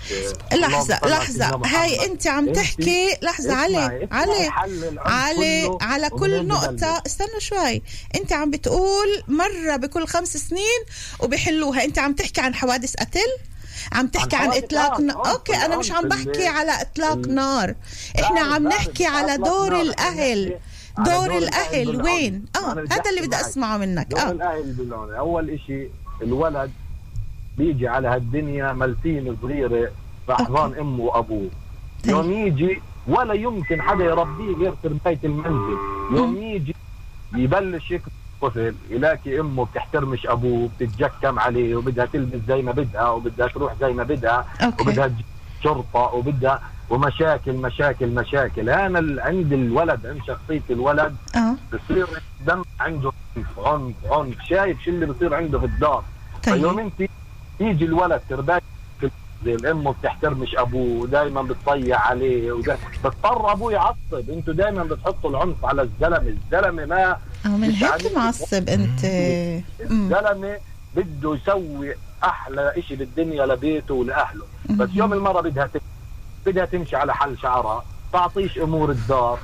Speaker 2: سيدنا محمد.
Speaker 3: هاي أنت عم تحكي لحظة
Speaker 2: اسمعي،
Speaker 3: علي علي علي على كل
Speaker 2: ببلش.
Speaker 3: استنى شوي. أنت عم بتقول مرة بكل خمس سنين وبحلوها. أنت عم تحكي عن حوادث قتل عم تحكي عن, إطلاق
Speaker 2: آه،
Speaker 3: ن...
Speaker 2: عنف،
Speaker 3: أوكي أنا مش عم
Speaker 2: العنف
Speaker 3: بحكي على
Speaker 2: إطلاق
Speaker 3: نار.
Speaker 2: إحنا
Speaker 3: عم نحكي على دور
Speaker 2: نار، الأهل.
Speaker 3: دور
Speaker 2: دور الأهل.
Speaker 3: وين؟
Speaker 2: آه
Speaker 3: هذا اللي بدي. أسمعه منك.
Speaker 2: دور
Speaker 3: آه.
Speaker 2: الأهل بالعنف أول إشي الولد بيجي على هالدنيا ملتين صغيرة في احضان أمه وأبوه.
Speaker 3: طيب.
Speaker 2: يوم يجي ولا يمكن حدا يربيه غير تربيه المنزل يوم يجي يبلش يكبر طفل يلاقي أمه بتحترمش أبوه بتتجكم عليه وبدها تلبس زي ما بدها وبدها تروح زي ما بدها
Speaker 3: أوكي.
Speaker 2: وبدها شرطة وبدها ومشاكل مشاكل مشاكل. أنا عند الولد عند شخصية الولد
Speaker 3: آه.
Speaker 2: بصير دم عنده عنف عنف شايف شو اللي بصير عنده في الدار. فيوم
Speaker 3: طيب
Speaker 2: أنت يجي الولد المنزل، امه بتحترمش أبوه ودائما بتضيع عليه وده بضطر أبوه يعصب. أنتوا دائما بتحطوا العنف على الزلمة. الزلمة ما
Speaker 3: آه من هيك. معصب أنت مم.
Speaker 2: الزلمه بده يسوي أحلى شيء بالدنيا لبيته ولأهله بس يوم المرة بدها بدها تمشي على حل شعرها تعطيش أمور الدار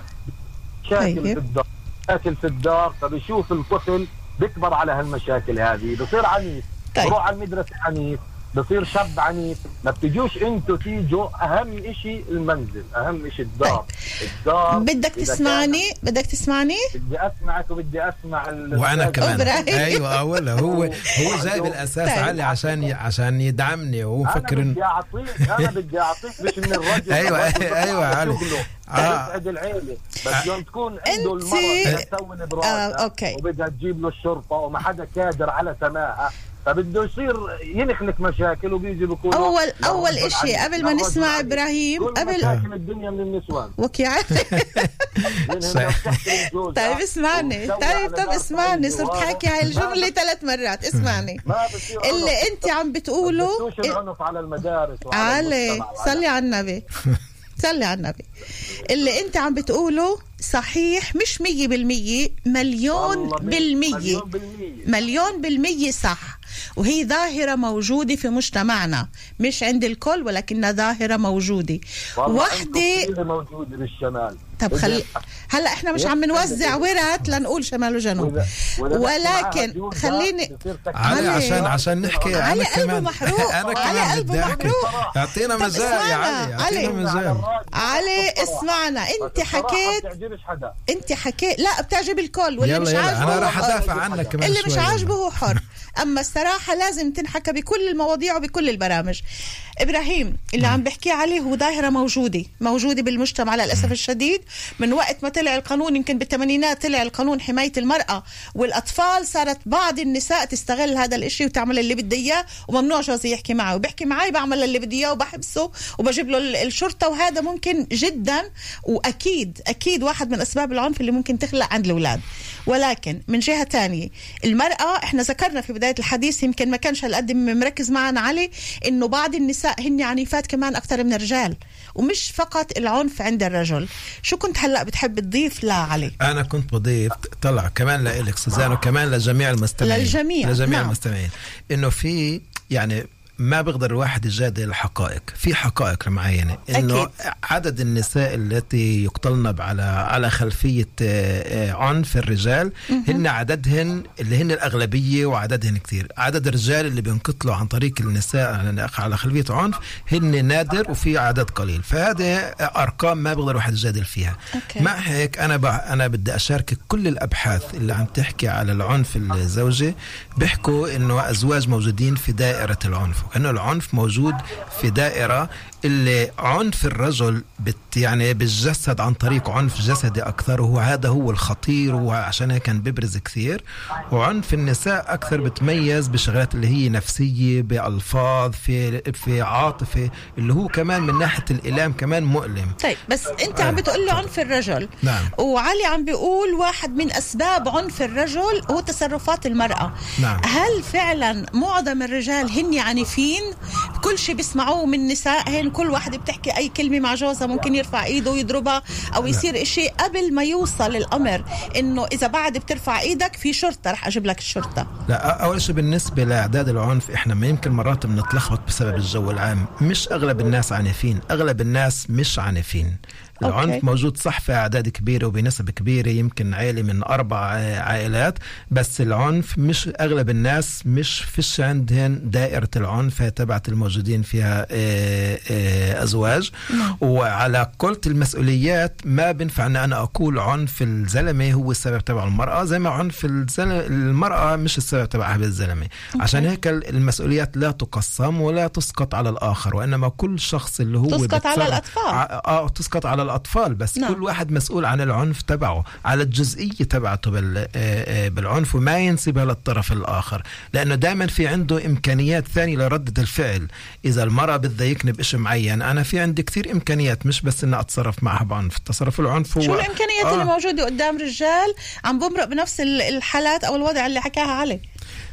Speaker 2: مشاكل
Speaker 3: طيب.
Speaker 2: في الدار مشاكل في الدار فبيشوف الطفل بيكبر على هالمشاكل هذه بصير عنيف
Speaker 3: طيب.
Speaker 2: بروح على المدرسة عنيف بصير شاب عنيف. ما بتجوش أنتوا تيجوا أهم شيء المنزل أهم شيء الدار. الدار
Speaker 3: بدك تسمعني؟ بدك تسمعني؟
Speaker 2: بدي أسمعك وبدي أسمع ال-
Speaker 4: وأنا كمان. أيوه ولا هو هو جاي بالاساس
Speaker 3: طيب.
Speaker 4: علي عشان ي- عشان يدعمني وهو مفكر أنا
Speaker 2: بدي اعطيك أنا بدي أعطيك مش من الرجل
Speaker 4: أيوة،
Speaker 2: الرجل
Speaker 4: أيوة، علي.
Speaker 2: شغله.
Speaker 4: آه.
Speaker 2: يسعد العيلة. بس يوم تكون عنده المرض بدها تسوي
Speaker 3: آه،
Speaker 2: براسها
Speaker 3: أوكي.
Speaker 2: وبدها تجيب له الشرطة وما حدا قادر على سماعها فبده يصير ينخلق مشاكل وبيجي بيكون
Speaker 3: اول أول إشي قبل ما نسمع إبراهيم
Speaker 2: كل
Speaker 3: قبل
Speaker 2: مشاكل الدنيا من النسوان.
Speaker 3: وكي عارف
Speaker 2: من هنا بتحترم جوزها
Speaker 3: طيب اسمعني.
Speaker 2: وبتسوي
Speaker 3: طيب طب اسمعني. صرت. حاكي هاي الجملة ثلاث مرات. اسمعني. اللي أنت عم بتقوله
Speaker 2: العنف على المدارس وعلى
Speaker 3: علي صلي على النبي. صلي على النبي. اللي أنت عم بتقوله صحيح مش مية بالمية مليون بالمية.
Speaker 2: مليون بالمية.
Speaker 3: مليون بالمية صح. وهي ظاهرة موجودة في مجتمعنا مش عند الكل ولكنها ظاهرة موجودة.
Speaker 2: كثير موجودة بالشمال.
Speaker 3: طب خلي هلا إحنا مش عم نوزع ورث لنقول شمال وجنوب. ولكن خليني.
Speaker 4: علي. عشان عشان نحكي
Speaker 3: علي قلبه محروق.
Speaker 4: أنا
Speaker 3: علي قلبه
Speaker 4: بدي أحكي.
Speaker 3: محروق.
Speaker 4: اعطينا
Speaker 3: طب
Speaker 4: مجال يا
Speaker 3: اسمعنا،
Speaker 4: علي
Speaker 3: علي. علي اسمعنا.
Speaker 2: أنت
Speaker 3: حكيت
Speaker 2: ما بتعجبش حدا.
Speaker 3: انت حكيت لا بتعجب الكل واللي
Speaker 4: يلا
Speaker 3: مش
Speaker 4: يلا
Speaker 3: عاجبه أنا
Speaker 4: راح. أدافع عنك كمان
Speaker 3: اللي
Speaker 4: شوي
Speaker 3: مش عاجبه هو حر. أما الصراحه لازم تنحكى بكل المواضيع وبكل البرامج. إبراهيم اللي عم بحكي عليه هو ظاهرة موجودة موجودة بالمجتمع للأسف الشديد. من وقت ما طلع القانون يمكن بالثمانينات طلع القانون حماية المرأة والأطفال صارت بعض النساء تستغل هذا الإشي وتعمل اللي بدها إياه وممنوع جوزي يحكي معه. وبحكي معي بعمل اللي بدي إياه وبحبسه وبجيب له ال- الشرطة وهذا ممكن جدا وأكيد أكيد واحد من أسباب العنف اللي ممكن تخلق عند الأولاد. ولكن من جهة تانية المرأة إحنا ذكرنا في بداية الحديث يمكن ما كانش هالقد مركز معنا عليه إنه بعض النساء هن عنيفات كمان أكثر من الرجال ومش فقط العنف عند الرجل. شو كنت هلأ بتحب تضيف لا علي؟
Speaker 4: أنا كنت بضيف طلع كمان لإلك سوزان وكمان لجميع المستمعين.
Speaker 3: للجميع،
Speaker 4: لجميع
Speaker 3: نعم.
Speaker 4: المستمعين. إنه في يعني ما بيقدر الواحد يجادل الحقائق. في حقائق معينة. إنه
Speaker 3: أكيد.
Speaker 4: عدد النساء التي يقتلن على على خلفية آه، عنف الرجال هن عددهن اللي هن الأغلبية وعددهن كثير عدد الرجال اللي بينقتلوا عن طريق النساء على- خلفية عنف هن نادر وفي عدد قليل. فهذه أرقام ما بيقدر الواحد يجادل فيها.
Speaker 3: okay.
Speaker 4: مع هيك أنا ب... أنا بدي أشاركك كل الأبحاث اللي عم تحكي على العنف الزوجي. بيحكوا إنه أزواج موجودين في دائرة العنف. وانه العنف موجود في اللي عنف الرجل بت يعني بالجسد عن طريق عنف جسدي أكثر وهو هذا هو الخطير وعشان هيك كان بيبرز كثير. وعنف النساء أكثر بتميز بشغلات اللي هي نفسية بألفاظ في في عاطفة اللي هو كمان من ناحية الإلام كمان مؤلم.
Speaker 3: طيب بس أنت عم بتقول له عنف الرجل.
Speaker 4: نعم.
Speaker 3: وعلي عم بيقول واحد من أسباب عنف الرجل هو تصرفات المرأة.
Speaker 4: نعم.
Speaker 3: هل فعلا معظم الرجال هن عنيفين؟ كل شيء بيسمعوه من كل واحدة بتحكي أي كلمة مع جوزها ممكن يرفع إيده ويضربها أو يصير إشي قبل ما يوصل الأمر إنه إذا بعد بترفع إيدك في شرطة رح أجيب لك الشرطة.
Speaker 4: لا اول شيء بالنسبة لأعداد العنف إحنا ما يمكن مرات بنتلخبط بسبب الجو العام. مش أغلب الناس عنيفين أغلب الناس مش عنيفين العنف
Speaker 3: أوكي.
Speaker 4: موجود صح في أعداد كبيرة وبنسب كبيرة يمكن عائلة من أربع آه، عائلات بس العنف مش أغلب الناس مش فيش عندهن دائرة العنف تبعت الموجودين فيها آه، آه، أزواج وعلى قلت المسؤوليات ما بنفع ان أنا أقول عنف الزلمة هو السبب تبع المرأة زي ما عنف المرأة مش السبب تبعها بالزلمه عشان هيك المسؤوليات لا تقسم ولا تسقط على الآخر وإنما كل شخص اللي هو
Speaker 3: تسقط على الأطفال.
Speaker 4: آه تسقط على الأطفال بس
Speaker 3: نعم.
Speaker 4: كل واحد مسؤول عن العنف تبعه على الجزئية تبعته آه، آه، بالعنف وما ينسبها للطرف الآخر لأنه دائما في عنده إمكانيات ثانية لردة الفعل إذا المرأة بدها يكنب شيء معين أنا في عندي كثير إمكانيات مش بس إني أتصرف معها بعنف تصرف العنف هو
Speaker 3: شو الإمكانيات
Speaker 4: آه.
Speaker 3: اللي موجوده قدام رجال عم بمرق بنفس ال- الحالات أو الوضع اللي حكاها علي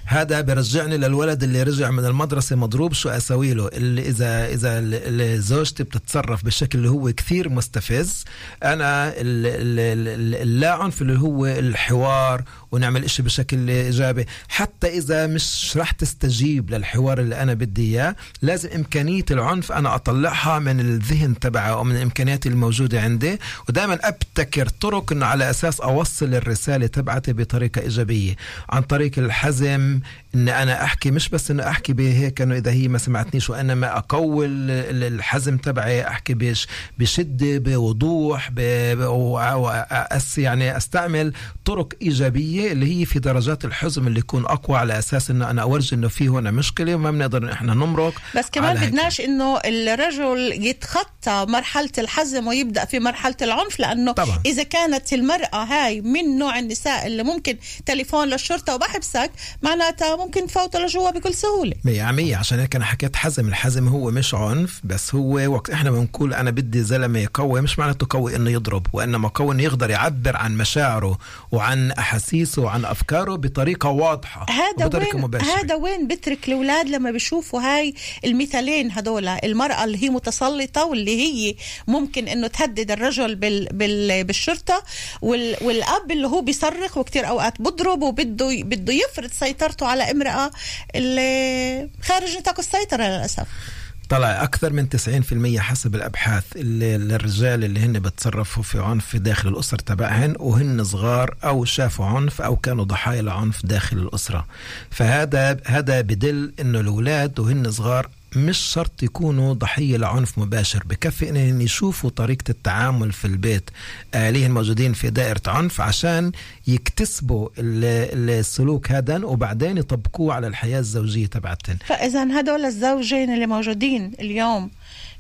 Speaker 4: هذا برجعني للولد اللي رجع من المدرسة مضروب. شو أسوي له؟ اللي إذا إذا ال- ال- زوجتي بتتصرف بشكل اللي هو كثير مستفز أنا ال- ال- ال- اللا عنف اللي هو الحوار ونعمل إشي بشكل إيجابي. حتى إذا مش رح تستجيب للحوار اللي أنا بدي إياه لازم إمكانية العنف أنا أطلعها من الذهن تبعه أو من الإمكانيات الموجودة عندي. ودائما أبتكر طرق إنه على أساس أوصل الرسالة تبعتي بطريقة إيجابية. عن طريق الحزم ان أنا أحكي مش بس إنه أحكي بهيك إنه إذا هي ما سمعتنيش ال- ال- الحزم تبعي أحكي بش بشدة بوضوح وأس يعني أستعمل طرق اللي هي في درجات الحزم اللي يكون أقوى على أساس إنه أنا أورجي إنه في هنا مشكلة وما بنقدر إحنا نمرق
Speaker 3: بس كمان. بدناش إنه الرجل يتخطى مرحلة الحزم ويبدأ في مرحلة العنف لأنه
Speaker 4: طبعاً.
Speaker 3: إذا كانت المرأة هاي من نوع النساء اللي ممكن تليفون للشرطة وبحبسك معناتها ممكن تفوته لجوا بكل سهولة
Speaker 4: مية عمية عشان هيك أنا حكيت حزم الحزم هو مش عنف بس هو وقت إحنا بنقول أنا بدي زلمة قوي مش معناته قوي إنه يضرب وإنما قوي إنه يقدر يعبر عن مشاعره وعن أحاسيسه وعن أفكاره بطريقة واضحة
Speaker 3: هذا
Speaker 4: وبطريقة
Speaker 3: وين
Speaker 4: مباشرة.
Speaker 3: هذا وين بترك الأولاد لما بيشوفوا هاي المثالين هدول المرأة اللي هي متسلطة واللي هي ممكن إنه تهدد الرجل بال بال بالشرطة وال والأب اللي هو بيصرخ وكتير أوقات بضرب وبده بده يفرض سيطرته على امرأة اللي خارج نطاق السيطرة للأسف.
Speaker 4: طلع أكثر من 90% حسب الأبحاث اللي للرجال اللي هن بتصرفوا في عنف داخل الاسر تبعهن وهن صغار أو شافوا عنف أو كانوا ضحايا لعنف داخل الأسرة. فهذا هذا بدل إنه الأولاد وهن صغار مش شرط يكونوا ضحية لعنف مباشر. بكفي إنهم يشوفوا طريقة التعامل في البيت اهاليهم موجودين في دائرة عنف عشان يكتسبوا ال- السلوك هذا وبعدين يطبقوه على الحياة الزوجية تبعتهم
Speaker 3: فإذا هدول الزوجين اللي موجودين اليوم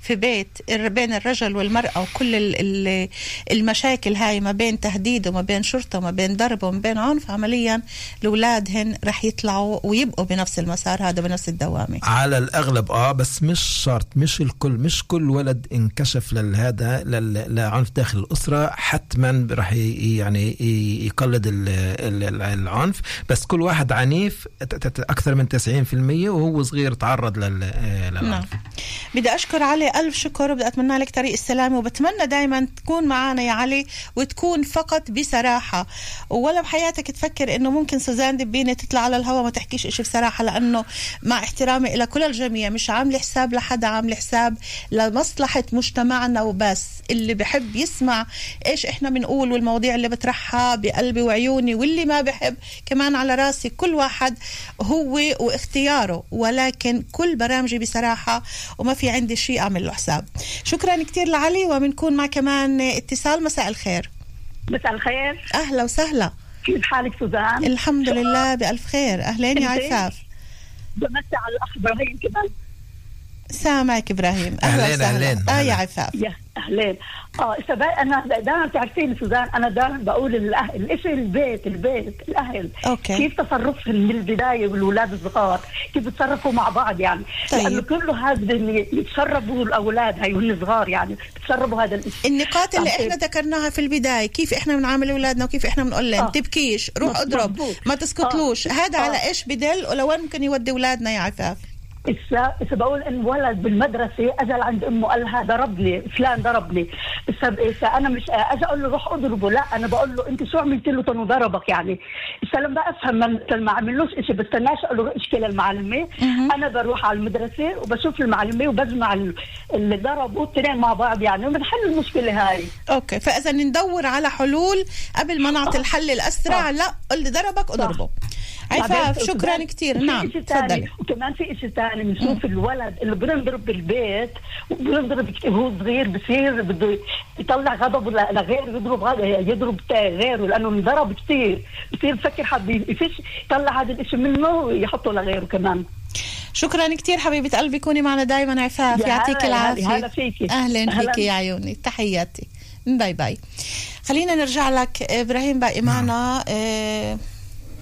Speaker 3: في بيت بين الرجل والمرأة وكل ال- ال- المشاكل هاي ما بين تهديد وما بين شرطة وما بين ضرب وما بين عنف عمليا الأولادهن رح يطلعوا ويبقوا بنفس المسار هذا بنفس الدوامة.
Speaker 4: على الأغلب آه بس مش شرط مش الكل مش كل ولد انكشف لهذا لعنف داخل الأسرة حتما راح ي- يعني يقلد ال- ال- العنف. بس كل واحد عنيف أكثر من 90% وهو صغير تعرض آه،
Speaker 3: نعم.
Speaker 4: للعنف
Speaker 3: بدي أشكر علي ألف شكر وبدي أتمنى لك طريق السلامة وبتمنى دايما تكون معنا يا علي وتكون فقط بصراحة. ولا بحياتك تفكر إنه ممكن سوزان دبينة تطلع على الهواء ما تحكيش إشي بصراحة لأنه مع احترامي إلى كل الجميع مش عاملة حساب لحدا عاملة حساب لمصلحة مجتمعنا وبس. اللي بحب يسمع إيش إحنا بنقول والمواضيع اللي بطرحها بقلبي وعيوني واللي ما بحب كمان على راسي كل واحد هو واختياره. ولكن كل برامجي بصراحة وما في عندي شيء أعمل. له حساب شكرا كتير لعلي وبنكون مع كمان اتصال. مساء الخير.
Speaker 9: مساء الخير.
Speaker 3: أهلا وسهلا.
Speaker 9: كيف حالك سوزان؟
Speaker 3: الحمد لله بألف خير. أهلين يا؟ عفاف.
Speaker 9: بمسي على الاخ إبراهيم كمان
Speaker 3: سامعك
Speaker 4: أهلين،
Speaker 3: وسهلا
Speaker 4: أهلين،
Speaker 3: آه يا. عفاف
Speaker 9: يا أهلين آه أنا دائما بتعرفين سوزان أنا دائما بقول الأهل الإشي البيت البيت الأهل
Speaker 3: okay.
Speaker 9: كيف تصرفهم من البداية والأولاد الصغار كيف بيتصرفوا مع بعض يعني
Speaker 3: طيب.
Speaker 9: لأنه كله هذا اللي يتشربوا الأولاد هاي وهن صغار يعني بيتشربوا هذا الإشي
Speaker 3: النقاط اللي
Speaker 9: طيب.
Speaker 3: إحنا ذكرناها في البداية كيف إحنا بنعامل أولادنا وكيف إحنا بنقول لهم
Speaker 9: آه.
Speaker 3: تبكيش روح. اضرب ما تسكتلوش هذا
Speaker 9: آه.
Speaker 3: على إيش بدل ولوين ممكن يودي أولادنا يا عفاف
Speaker 9: إسا إسا بقول إن ولد بالمدرسة أجى عند أمه قال لها ضربني فلان ضربني إسا إسا أنا مش أجي أقول له روح اضربه لا أنا بقول له أنت شو عملت له تنو ضربك يعني؟ إسا لما أفهم من ما عملوش إشي بستناش أقول له اشكي للمعلمة أنا بروح على المدرسة وبشوف المعلمة وبجمع ال- اللي ضربوا الاثنين مع بعض يعني وبنحل المشكلة هاي.
Speaker 3: أوكي. فإذا ندور على حلول قبل ما نعطي الحل الأسرع
Speaker 9: آه.
Speaker 3: لا اللي ضربك اضربه. عفاف شكرا كثير نعم تفضلي.
Speaker 9: وكمان في شيء ثاني بنشوف الولد اللي بينضرب بالبيت وبينضرب كتير وهو صغير بصير بده يطلع غضبه لغيره يضرب يضرب غيره لأنه انضرب كثير بصير بفكر حد يفش يطلع هذا الشيء منه ويحطه لغيره كمان.
Speaker 3: شكرا كثير حبيبة قلبي كوني معنا دائما عفاف يعطيك العافية.
Speaker 9: هلا فيكي.
Speaker 3: أهلا
Speaker 9: هلا.
Speaker 3: فيكي يا عيوني. تحياتي. bye bye. خلينا نرجع لك إبراهيم باقي معنا. آه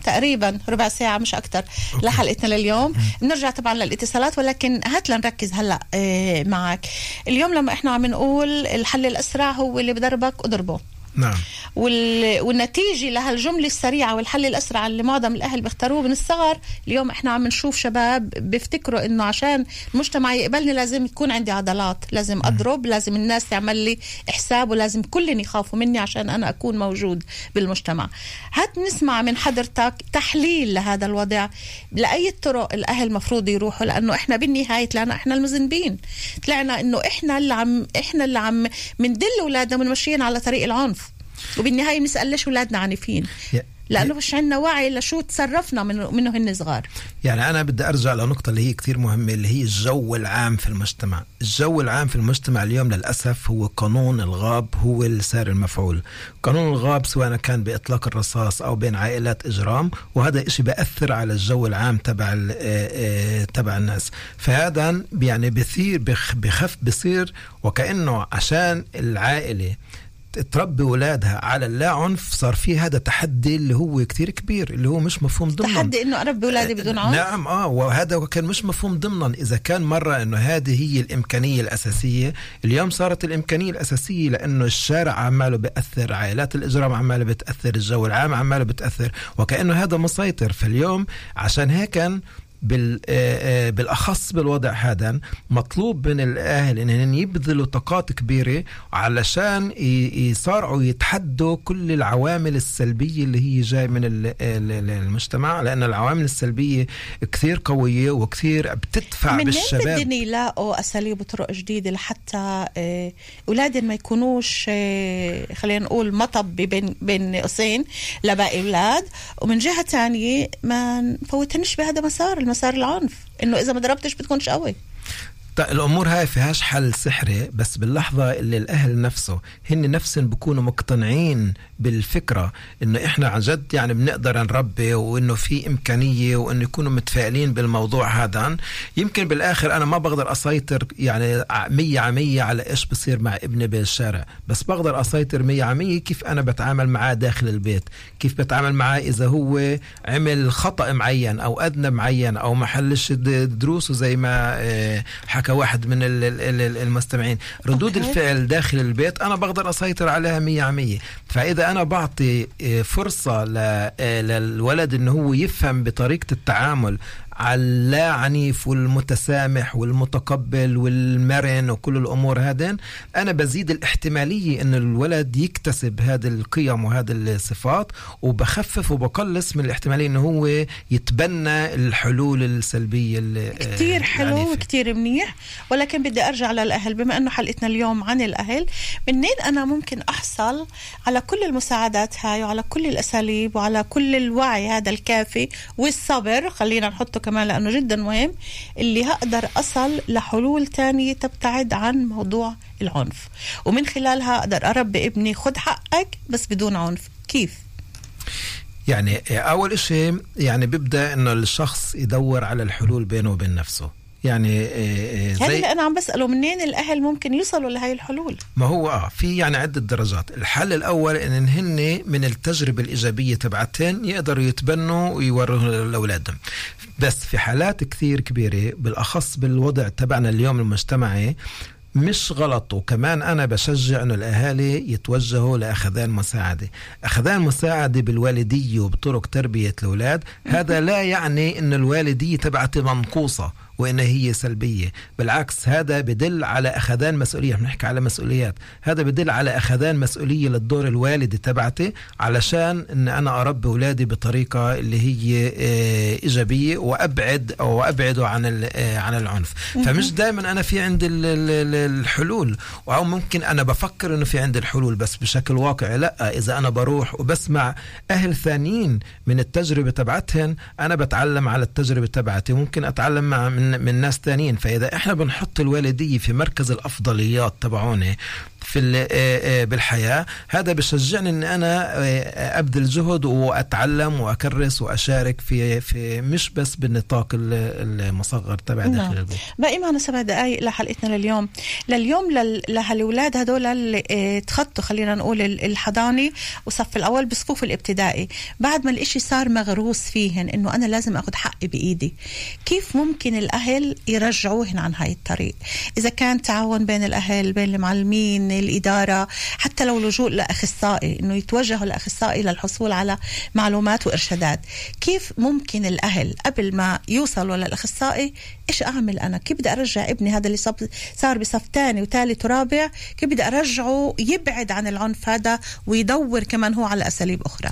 Speaker 3: تقريبا ربع ساعة مش أكتر لحلقتنا لليوم. بنرجع طبعا للاتصالات ولكن هات لنركز هلأ آه معك. اليوم لما إحنا عم نقول الحل الأسرع هو اللي بضربك اضربه
Speaker 4: نعم.
Speaker 3: وال... والنتيجة لهالجملة السريعة والحل الأسرع اللي معظم الأهل بيختاروه من الصغر. اليوم إحنا عم نشوف شباب بيفتكروا إنه عشان المجتمع يقبلني لازم تكون عندي عضلات لازم أضرب لازم الناس تعمل لي حساب ولازم كلهم يخافوا مني عشان أنا أكون موجود بالمجتمع. هات نسمع من حضرتك تحليل لهذا الوضع لأي طرق الأهل مفروض يروحوا لأنه إحنا بالنهاية طلعنا إحنا المذنبين. طلعنا إنه إحنا اللي عم إحنا اللي عم مندل أولادنا ومنمشيين على طريق العنف. وبالنهاية بنسأل ليش أولادنا عنيفين؟ لأنه مش عندنا وعي لشو تصرفنا من منه هن صغار.
Speaker 4: يعني أنا بدي أرجع لنقطة اللي هي كثير مهمة اللي هي الجو العام في المجتمع. الجو العام في المجتمع اليوم للأسف هو قانون الغاب هو السار المفعول. قانون الغاب سواء كان بإطلاق الرصاص أو بين عائلات إجرام وهذا إشي بأثر على الجو العام تبع آه، آه، تبع الناس. فهذا يعني بثير بخ- بخف بصير وكأنه عشان العائلة تربي اولادها على اللا عنف صار في هذا تحدي اللي هو كتير كبير اللي هو مش مفهوم ضمن
Speaker 3: تحدي إنه أربي اولادي بدون عنف؟
Speaker 4: نعم آه وهذا كان مش مفهوم ضمنا. إذا كان مرة إنه هذه هي الإمكانية الأساسية اليوم صارت الإمكانية الأساسية لإنه الشارع عماله بيأثر عائلات الإجرام عماله بتأثر الجو العام عماله بتأثر وكأنه هذا مسيطر. فاليوم عشان هيك آه، آه، بالأخص بالوضع هذا مطلوب من الأهل انهم يبذلوا طاقات كبيرة علشان يصارعوا يتحدوا كل العوامل السلبية اللي هي جاي من ال- ال- ال- المجتمع لأن العوامل السلبية كثير قوية وكثير بتدفع
Speaker 3: من
Speaker 4: بالشباب.
Speaker 3: بدهم يلاقوا أساليب وطرق جديدة لحتى آه، أولادهم ما يكونوش آه، خلينا نقول مطب بين بين قوسين لباقي أولاد ومن جهة تانية ما نفوتهنش بهذا مسار. المسار العنف. إنه إذا ما ضربتش بتكونش قوي.
Speaker 4: الأمور هاي فيهاش حل سحري بس باللحظة اللي الأهل نفسه هن نفسهم بيكونوا مقتنعين بالفكرة إنه إحنا عن جد يعني بنقدر نربي وإنه في إمكانية وإنه يكونوا متفائلين بالموضوع هذا. يمكن بالآخر أنا ما بقدر أسيطر يعني ع- مية على مية على إيش بصير مع ابني بالشارع بس بقدر أسيطر مية على مية كيف أنا بتعامل معاه داخل البيت كيف بتعامل معاه إذا هو عمل خطأ معين أو أذنب معين أو ما حلش د- دروسه زي ما آه، حكى واحد من ال- ال- ال- المستمعين ردود
Speaker 3: أوكي.
Speaker 4: الفعل داخل البيت أنا بقدر أسيطر عليها مية على مية فإذا أنا بعطي آه، فرصة ل- آه، للولد إنه هو يفهم بطريقة التعامل على اللا عنيف والمتسامح والمتقبل والمرن وكل الأمور هذين أنا بزيد الاحتمالية إن الولد يكتسب هذه القيم وهذه الصفات وبخفف وبقلص من الاحتمالية إنه هو يتبنى الحلول
Speaker 3: السلبية
Speaker 4: آه،
Speaker 3: حلو
Speaker 4: العنيفة.
Speaker 3: وكتير منيح ولكن بدي أرجع للأهل بما إنه حلقتنا اليوم عن الأهل منين أنا ممكن أحصل على كل المساعدات هاي وعلى كل الأساليب وعلى كل الوعي هذا الكافي والصبر خلينا نحطه كمان لأنه جدا مهم اللي هقدر أصل لحلول تانية تبتعد عن موضوع العنف. ومن خلالها أقدر أربي ابني خد حقك بس بدون عنف. كيف؟
Speaker 4: يعني أول إشي يعني بيبدأ إنه الشخص يدور على الحلول بينه وبين نفسه. يعني
Speaker 3: هذا اللي أنا عم بسأله منين الأهل ممكن يوصلوا لهي الحلول.
Speaker 4: ما هو آه في يعني عدة درجات. الحل الأول إن هن من التجربة الإيجابية تبعتهن يقدروا يتبنوا ويوروها لأولادهم. بس في حالات كثير كبيرة بالأخص بالوضع تبعنا اليوم المجتمعي مش غلط. وكمان أنا بشجع إنه الأهالي يتوجهوا لأخذان مساعدة. أخذان مساعدة بالوالدية وبطرق تربية الأولاد. هذا لا يعني إن الوالدية تبعتي منقوصة. وإن هي سلبية. بالعكس هذا بدل على أخذان مسؤولية. بنحكي على مسؤوليات. هذا بدل على أخذان مسؤولية للدور الوالدي تبعتي علشان إن أنا أربي أولادي بطريقة اللي هي آه، إيجابية وأبعد أو ابعده عن آه، عن العنف. فمش دائما أنا في عندي ال- ال- ال- الحلول. أو ممكن أنا بفكر إنه في عندي الحلول بس بشكل واقعي. لا إذا أنا بروح وبسمع أهل ثانيين من التجربة تبعتهن أنا بتعلم على التجربة تبعتي. ممكن أتعلم مع من من ناس ثانيين فإذا إحنا بنحط الوالدية في مركز الأفضليات تبعوني في آه، آه، بالحياة. هذا بشجعني إن أنا آه، أبذل جهد وأتعلم وأكرس وأشارك في في مش بس بالنطاق ال- المصغر تبع داخل
Speaker 3: نعم.
Speaker 4: البيت.
Speaker 3: باقي معنا سبع دقائق لحلقتنا لليوم. لليوم لل- لهالولاد هدول اللي تخطوا خلينا نقول ال- الحضاني وصف الأول بصفوف الابتدائي. بعد ما الإشي صار مغروس فيهن إنه أنا لازم آخذ حقي بإيدي كيف ممكن الأهل يرجعوهن عن هاي الطريق؟ إذا كان تعاون بين الأهل بين المعلمين الإدارة حتى لو لجوء لأخصائي إنه يتوجهوا لأخصائي للحصول على معلومات وإرشادات. كيف ممكن الأهل قبل ما يوصلوا للأخصائي إيش أعمل أنا؟ كيف بدي أرجع ابني؟ هذا اللي صار بصف ثاني وثالث ورابع. كيف بدي أرجعه يبعد عن العنف هذا ويدور كمان هو على أساليب أخرى؟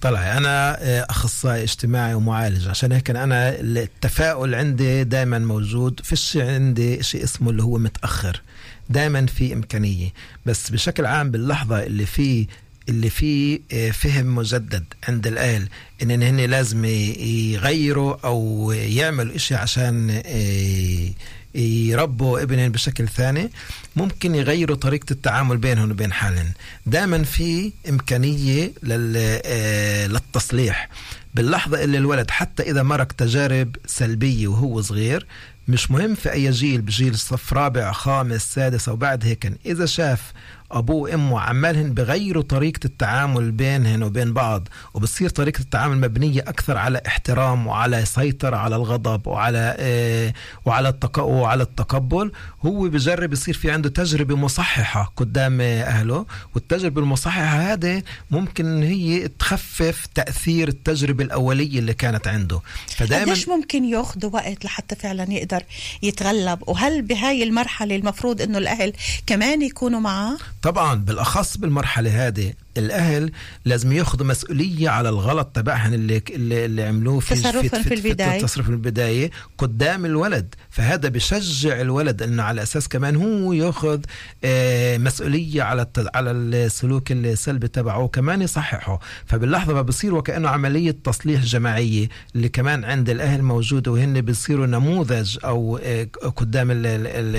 Speaker 4: طلع أنا آه، أخصائي اجتماعي ومعالج. عشان هيك أنا التفاؤل عندي دائما موجود. فيش عندي شيء اسمه اللي هو متأخر. دائما في إمكانية. بس بشكل عام باللحظة اللي في اللي فيه آه، فهم مجدد عند الاهل إن هن لازم يغيروا أو يعملوا إشي عشان آه، يربوا ابنهم بشكل ثاني. ممكن يغيروا طريقة التعامل بينهم وبين حالهم. دائما في إمكانية آه، للتصليح. باللحظة اللي الولد حتى إذا مرق تجارب سلبية وهو صغير مش مهم في أي جيل بجيل صف رابع خامس سادس أو بعد هيك. إذا شاف أبوه وأمه عمالهن بغيروا طريقة التعامل بينهن وبين بعض وبصير طريقة التعامل مبنية أكثر على احترام وعلى سيطرة على الغضب وعلى التق... وعلى التقبل هو بجرب يصير في عنده تجربة مصححة قدام أهله والتجربة المصححة هذه ممكن هي تخفف تأثير التجربة الأولية اللي كانت عنده. فدائما
Speaker 3: قديش ممكن ياخذوا وقت لحتى فعلا يقدر يتغلب؟ وهل بهاي المرحلة المفروض إنه الأهل كمان يكونوا معاه؟
Speaker 4: طبعا بالأخص بالمرحلة هذه الأهل لازم ياخذوا مسؤولية على الغلط تبعهم اللي اللي, عملوه في
Speaker 3: تصرفاً في البداية.
Speaker 4: التصرف في البداية قدام الولد. فهذا بشجع الولد إنه على أساس كمان هو ياخذ آه، مسؤولية على على السلوك السلبي تبعه كمان يصححه. فباللحظة ما بصير وكأنه عملية تصليح جماعية اللي كمان عند الأهل موجوده وهن بيصيروا نموذج أو آه، قدام ال ال ال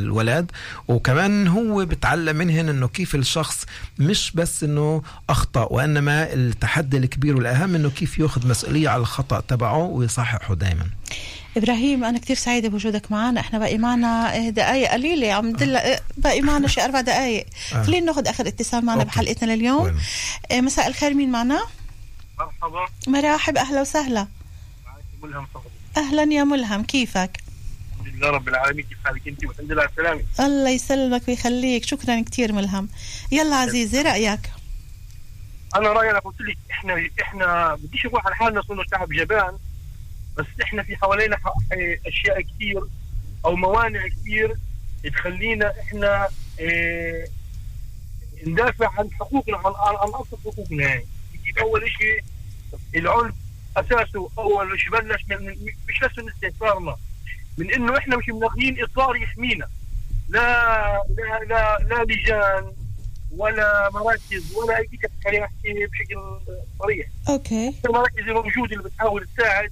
Speaker 4: الولد وكمان هو بتعلم منهن إنه كيف الشخص مش بس إنه أخطأ وإنما التحدي الكبير والأهم إنه كيف يأخذ مسؤولية على الخطأ تبعه ويصححه دائما
Speaker 3: إبراهيم أنا كثير سعيدة بوجودك معنا إحنا باقي معنا آه، دقائق قليلة عم دل... آه، باقي معنا شي أربع دقائق
Speaker 4: آه.
Speaker 3: خلينا ناخذ آخر اتصال معنا
Speaker 4: أوكي.
Speaker 3: بحلقتنا لليوم.
Speaker 4: وين؟
Speaker 3: آه، مساء الخير مين معنا؟
Speaker 10: مرحبا.
Speaker 3: مرحب أهلا وسهلا.
Speaker 10: معك ملهم
Speaker 3: أهلا يا ملهم كيفك؟
Speaker 10: الحمد لله رب العالمين كيف حالك أنت؟ والحمد لله على السلامة.
Speaker 3: الله يسلمك ويخليك. شكرا كثير ملهم. يلا عزيزي رأيك؟
Speaker 10: أنا رأيي أنا قلت لك إحنا إحنا بديش نروح على حالنا صرنا شعب جبان بس إحنا في حوالينا أشياء كثير أو موانع كثير تخلينا إحنا آه ندافع عن حقوقنا عن عن, ابسط حقوقنا. يعني أول شيء العنف أساسه أول شيء بلش من مش بس من استهتارنا من إنه إحنا مش مناخذين اطار يحمينا. لا لا لا لا لجان ولا مراكز ولا أي شيء خلينا نحكي بشكل صريح.
Speaker 3: أوكي.
Speaker 10: المراكز الموجودة اللي بتحاول تساعد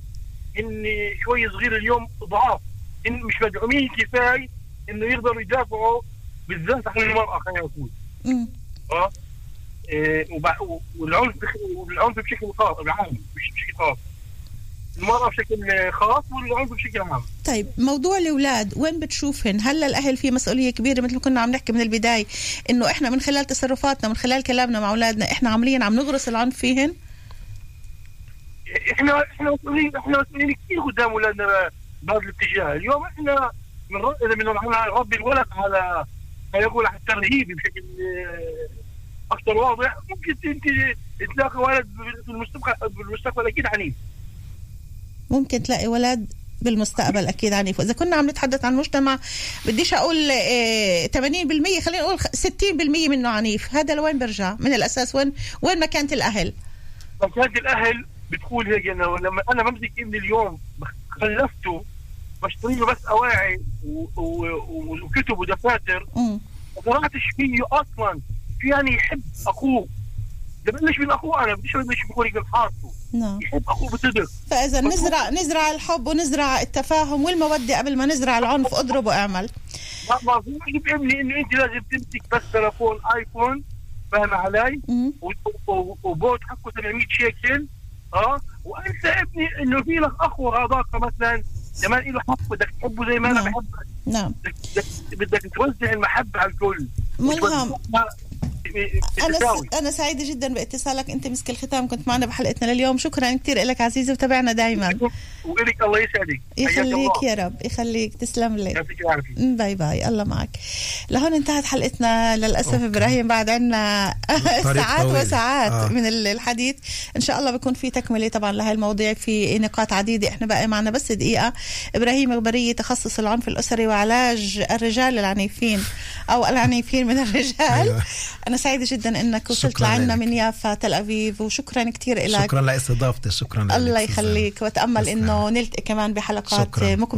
Speaker 10: ان شوي صغير اليوم ضعاف. إن مش مدعومين كفاية إنه يقدروا يدافعوا بالذات عن المرأة خلينا نقول. آه. إيه، والعنف والعنف بشكل خاص عام مش بشكل خاص. المرأة بشكل خاص والعنف بشكل عام.
Speaker 3: طيب موضوع الأولاد وين بتشوفهن؟ هلا الاهل في مسؤولية كبيرة؟ مثل ما كنا عم نحكي من البداية إنه إحنا من خلال تصرفاتنا من خلال كلامنا مع أولادنا إحنا عمليا عم نغرس العنف فيهن؟
Speaker 10: إحنا إحنا مسؤولين إحنا مسؤولين كثير قدام أولادنا بهذا الاتجاه، اليوم إحنا من إذا بدنا نربي الولد على خلينا نقول على الترهيب بشكل آه، أكثر واضح ممكن انت تلاقي ولد في المستقبل بالمستقبل أكيد عنيف.
Speaker 3: ممكن تلاقي ولد بالمستقبل أكيد عنيف. وإذا كنا عم نتحدث عن مجتمع بديش أقول آه، 80% خلينا نقول خ- 60% منه عنيف. هذا لوين برجع؟ من الأساس وين وين مكانة الأهل؟
Speaker 10: فكانت الأهل بتقول هيك إنه لما أنا بمسك ابني اليوم خلفته بشتري له بس أواعي وكتب ودفاتر. ما قرأتش فيه أصلا. في يعني يحب أخوه. بلش من اخوه أنا بديش بلش بقول يقول حاطه
Speaker 3: نعم.
Speaker 10: يحب اخوه بصدق
Speaker 3: فإذا نزرع نزرع الحب ونزرع التفاهم والمودة قبل ما نزرع العنف اضرب وأعمل.
Speaker 10: ما ما في ابني انه انت لازم تمسك بس تلفون آيفون فاهم علي؟ وبوت حقه 700 شيكل آه وأنت ابني إنه في لك أخ وغاضاك مثلا كمان له حق بدك تحبه زي ما أنا
Speaker 3: نعم.
Speaker 10: بحبك.
Speaker 3: نعم.
Speaker 10: بدك بدك توزع المحبة على الكل.
Speaker 3: ملهم. أنا. أنا سعيدة جدا باتصالك. أنت مسك الختام كنت معنا بحلقتنا لليوم. شكرا كثير لك عزيزي وتابعنا دائما
Speaker 10: وإلك الله يسعدك.
Speaker 3: يخليك. يا رب يخليك. تسلم لي. bye bye. الله معك. لهون انتهت حلقتنا. للأسف
Speaker 4: okay.
Speaker 3: إبراهيم بعد عنا ساعات
Speaker 4: طويل.
Speaker 3: وساعات
Speaker 4: آه.
Speaker 3: من ال- الحديث. إن شاء الله بيكون في تكملة طبعا لهي المواضيع في نقاط عديدة. إحنا باقي معنا بس دقيقة. إبراهيم غبريه تخصص العنف الأسري وعلاج الرجال العنيفين أو العنيفين من الرجال.
Speaker 4: أيوة.
Speaker 3: أنا سعيدة جدا إنك وصلت لعنا. من يافا تل أبيب وشكرا كثير لك
Speaker 4: شكرا لاستضافتي شكرا لك
Speaker 3: الله. يخليك وأتأمل
Speaker 4: تسلم.
Speaker 3: إنه نلتقي كمان بحلقات
Speaker 4: شكراً. يهمك.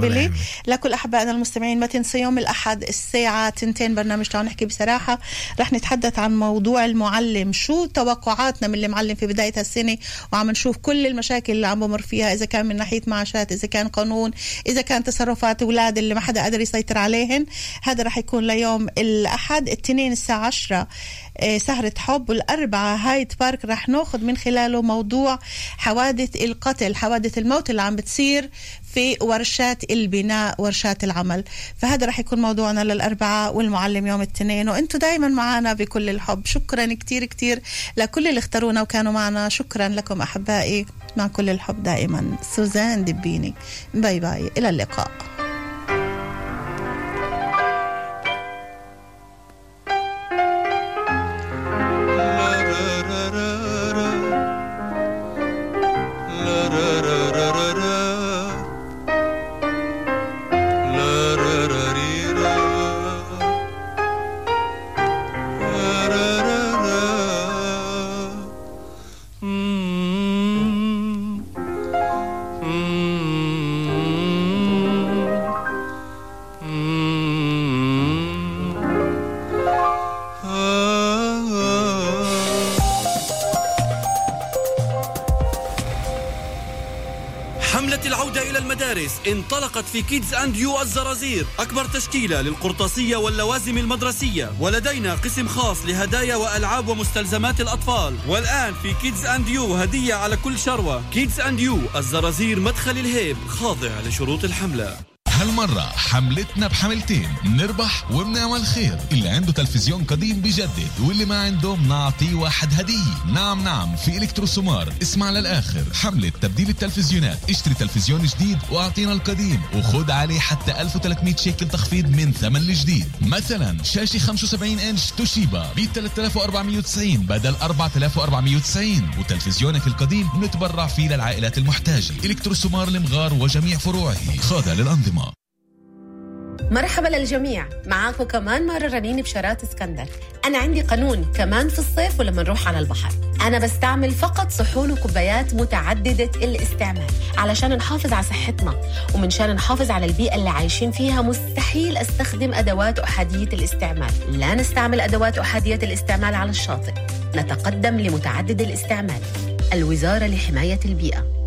Speaker 3: لكل أحبائنا المستمعين ما تنسوا يوم الأحد الساعة تنتين برنامج تعالوا نحكي بصراحة رح نتحدث عن موضوع المعلم شو توقعاتنا من المعلم في بداية السنة وعم نشوف كل المشاكل اللي عم بمر فيها إذا كان من ناحية معاشات إذا كان قانون إذا كان تصرفات أولاد اللي ما حدا قادر يسيطر عليهن هذا رح يكون ليوم الأحد الاثنين الساعة 10 آه، سهرة حب والأربعة هايد بارك رح ناخذ من خلاله موضوع حوادث القتل حوادث الموت اللي عم بتصير في ورشات البناء ورشات العمل. فهذا رح يكون موضوعنا للأربعاء والمعلم يوم الاثنين. وأنتم دايما معنا بكل الحب. شكرا كتير كتير لكل اللي اختارونا وكانوا معنا. شكرا لكم أحبائي. مع كل الحب دائما سوزان دبيني bye bye. إلى اللقاء.
Speaker 11: المدارس انطلقت في Kids and You الزرازير. أكبر تشكيلة للقرطاسية واللوازم المدرسية. ولدينا قسم خاص لهدايا وألعاب ومستلزمات الأطفال. والآن في Kids and You هدية على كل شروة. Kids and You الزرازير مدخل الهيب خاضع لشروط الحملة.
Speaker 6: هالمرة حملتنا بحملتين نربح وبنعمل خير. اللي عنده تلفزيون قديم بجدد واللي ما عنده بنعطيه واحد هدية. نعم نعم في إلكتروسومار. اسمع للآخر. حملة تبديل التلفزيونات. اشتري تلفزيون جديد وأعطينا القديم. وخد عليه حتى 1300 شيكل تخفيض من ثمن الجديد. مثلا شاشة 75 إنش توشيبا ب 3490 بدل 4490 وتلفزيونك القديم نتبرع فيه للعائلات المحتاجة. إلكتروسومار المغار وجميع فروعه. خاضع للأنظمة.
Speaker 12: مرحبا للجميع. معاكم كمان مرة رنين بشارات اسكندر. أنا عندي قانون كمان في الصيف ولما نروح على البحر. أنا بستعمل فقط صحون وكوبايات متعددة الاستعمال علشان نحافظ على صحتنا. ومنشان نحافظ على البيئة اللي عايشين فيها مستحيل أستخدم أدوات أحادية الاستعمال. لا نستعمل أدوات أحادية الاستعمال على الشاطئ. نتقدم لمتعدد الاستعمال. الوزارة لحماية البيئة.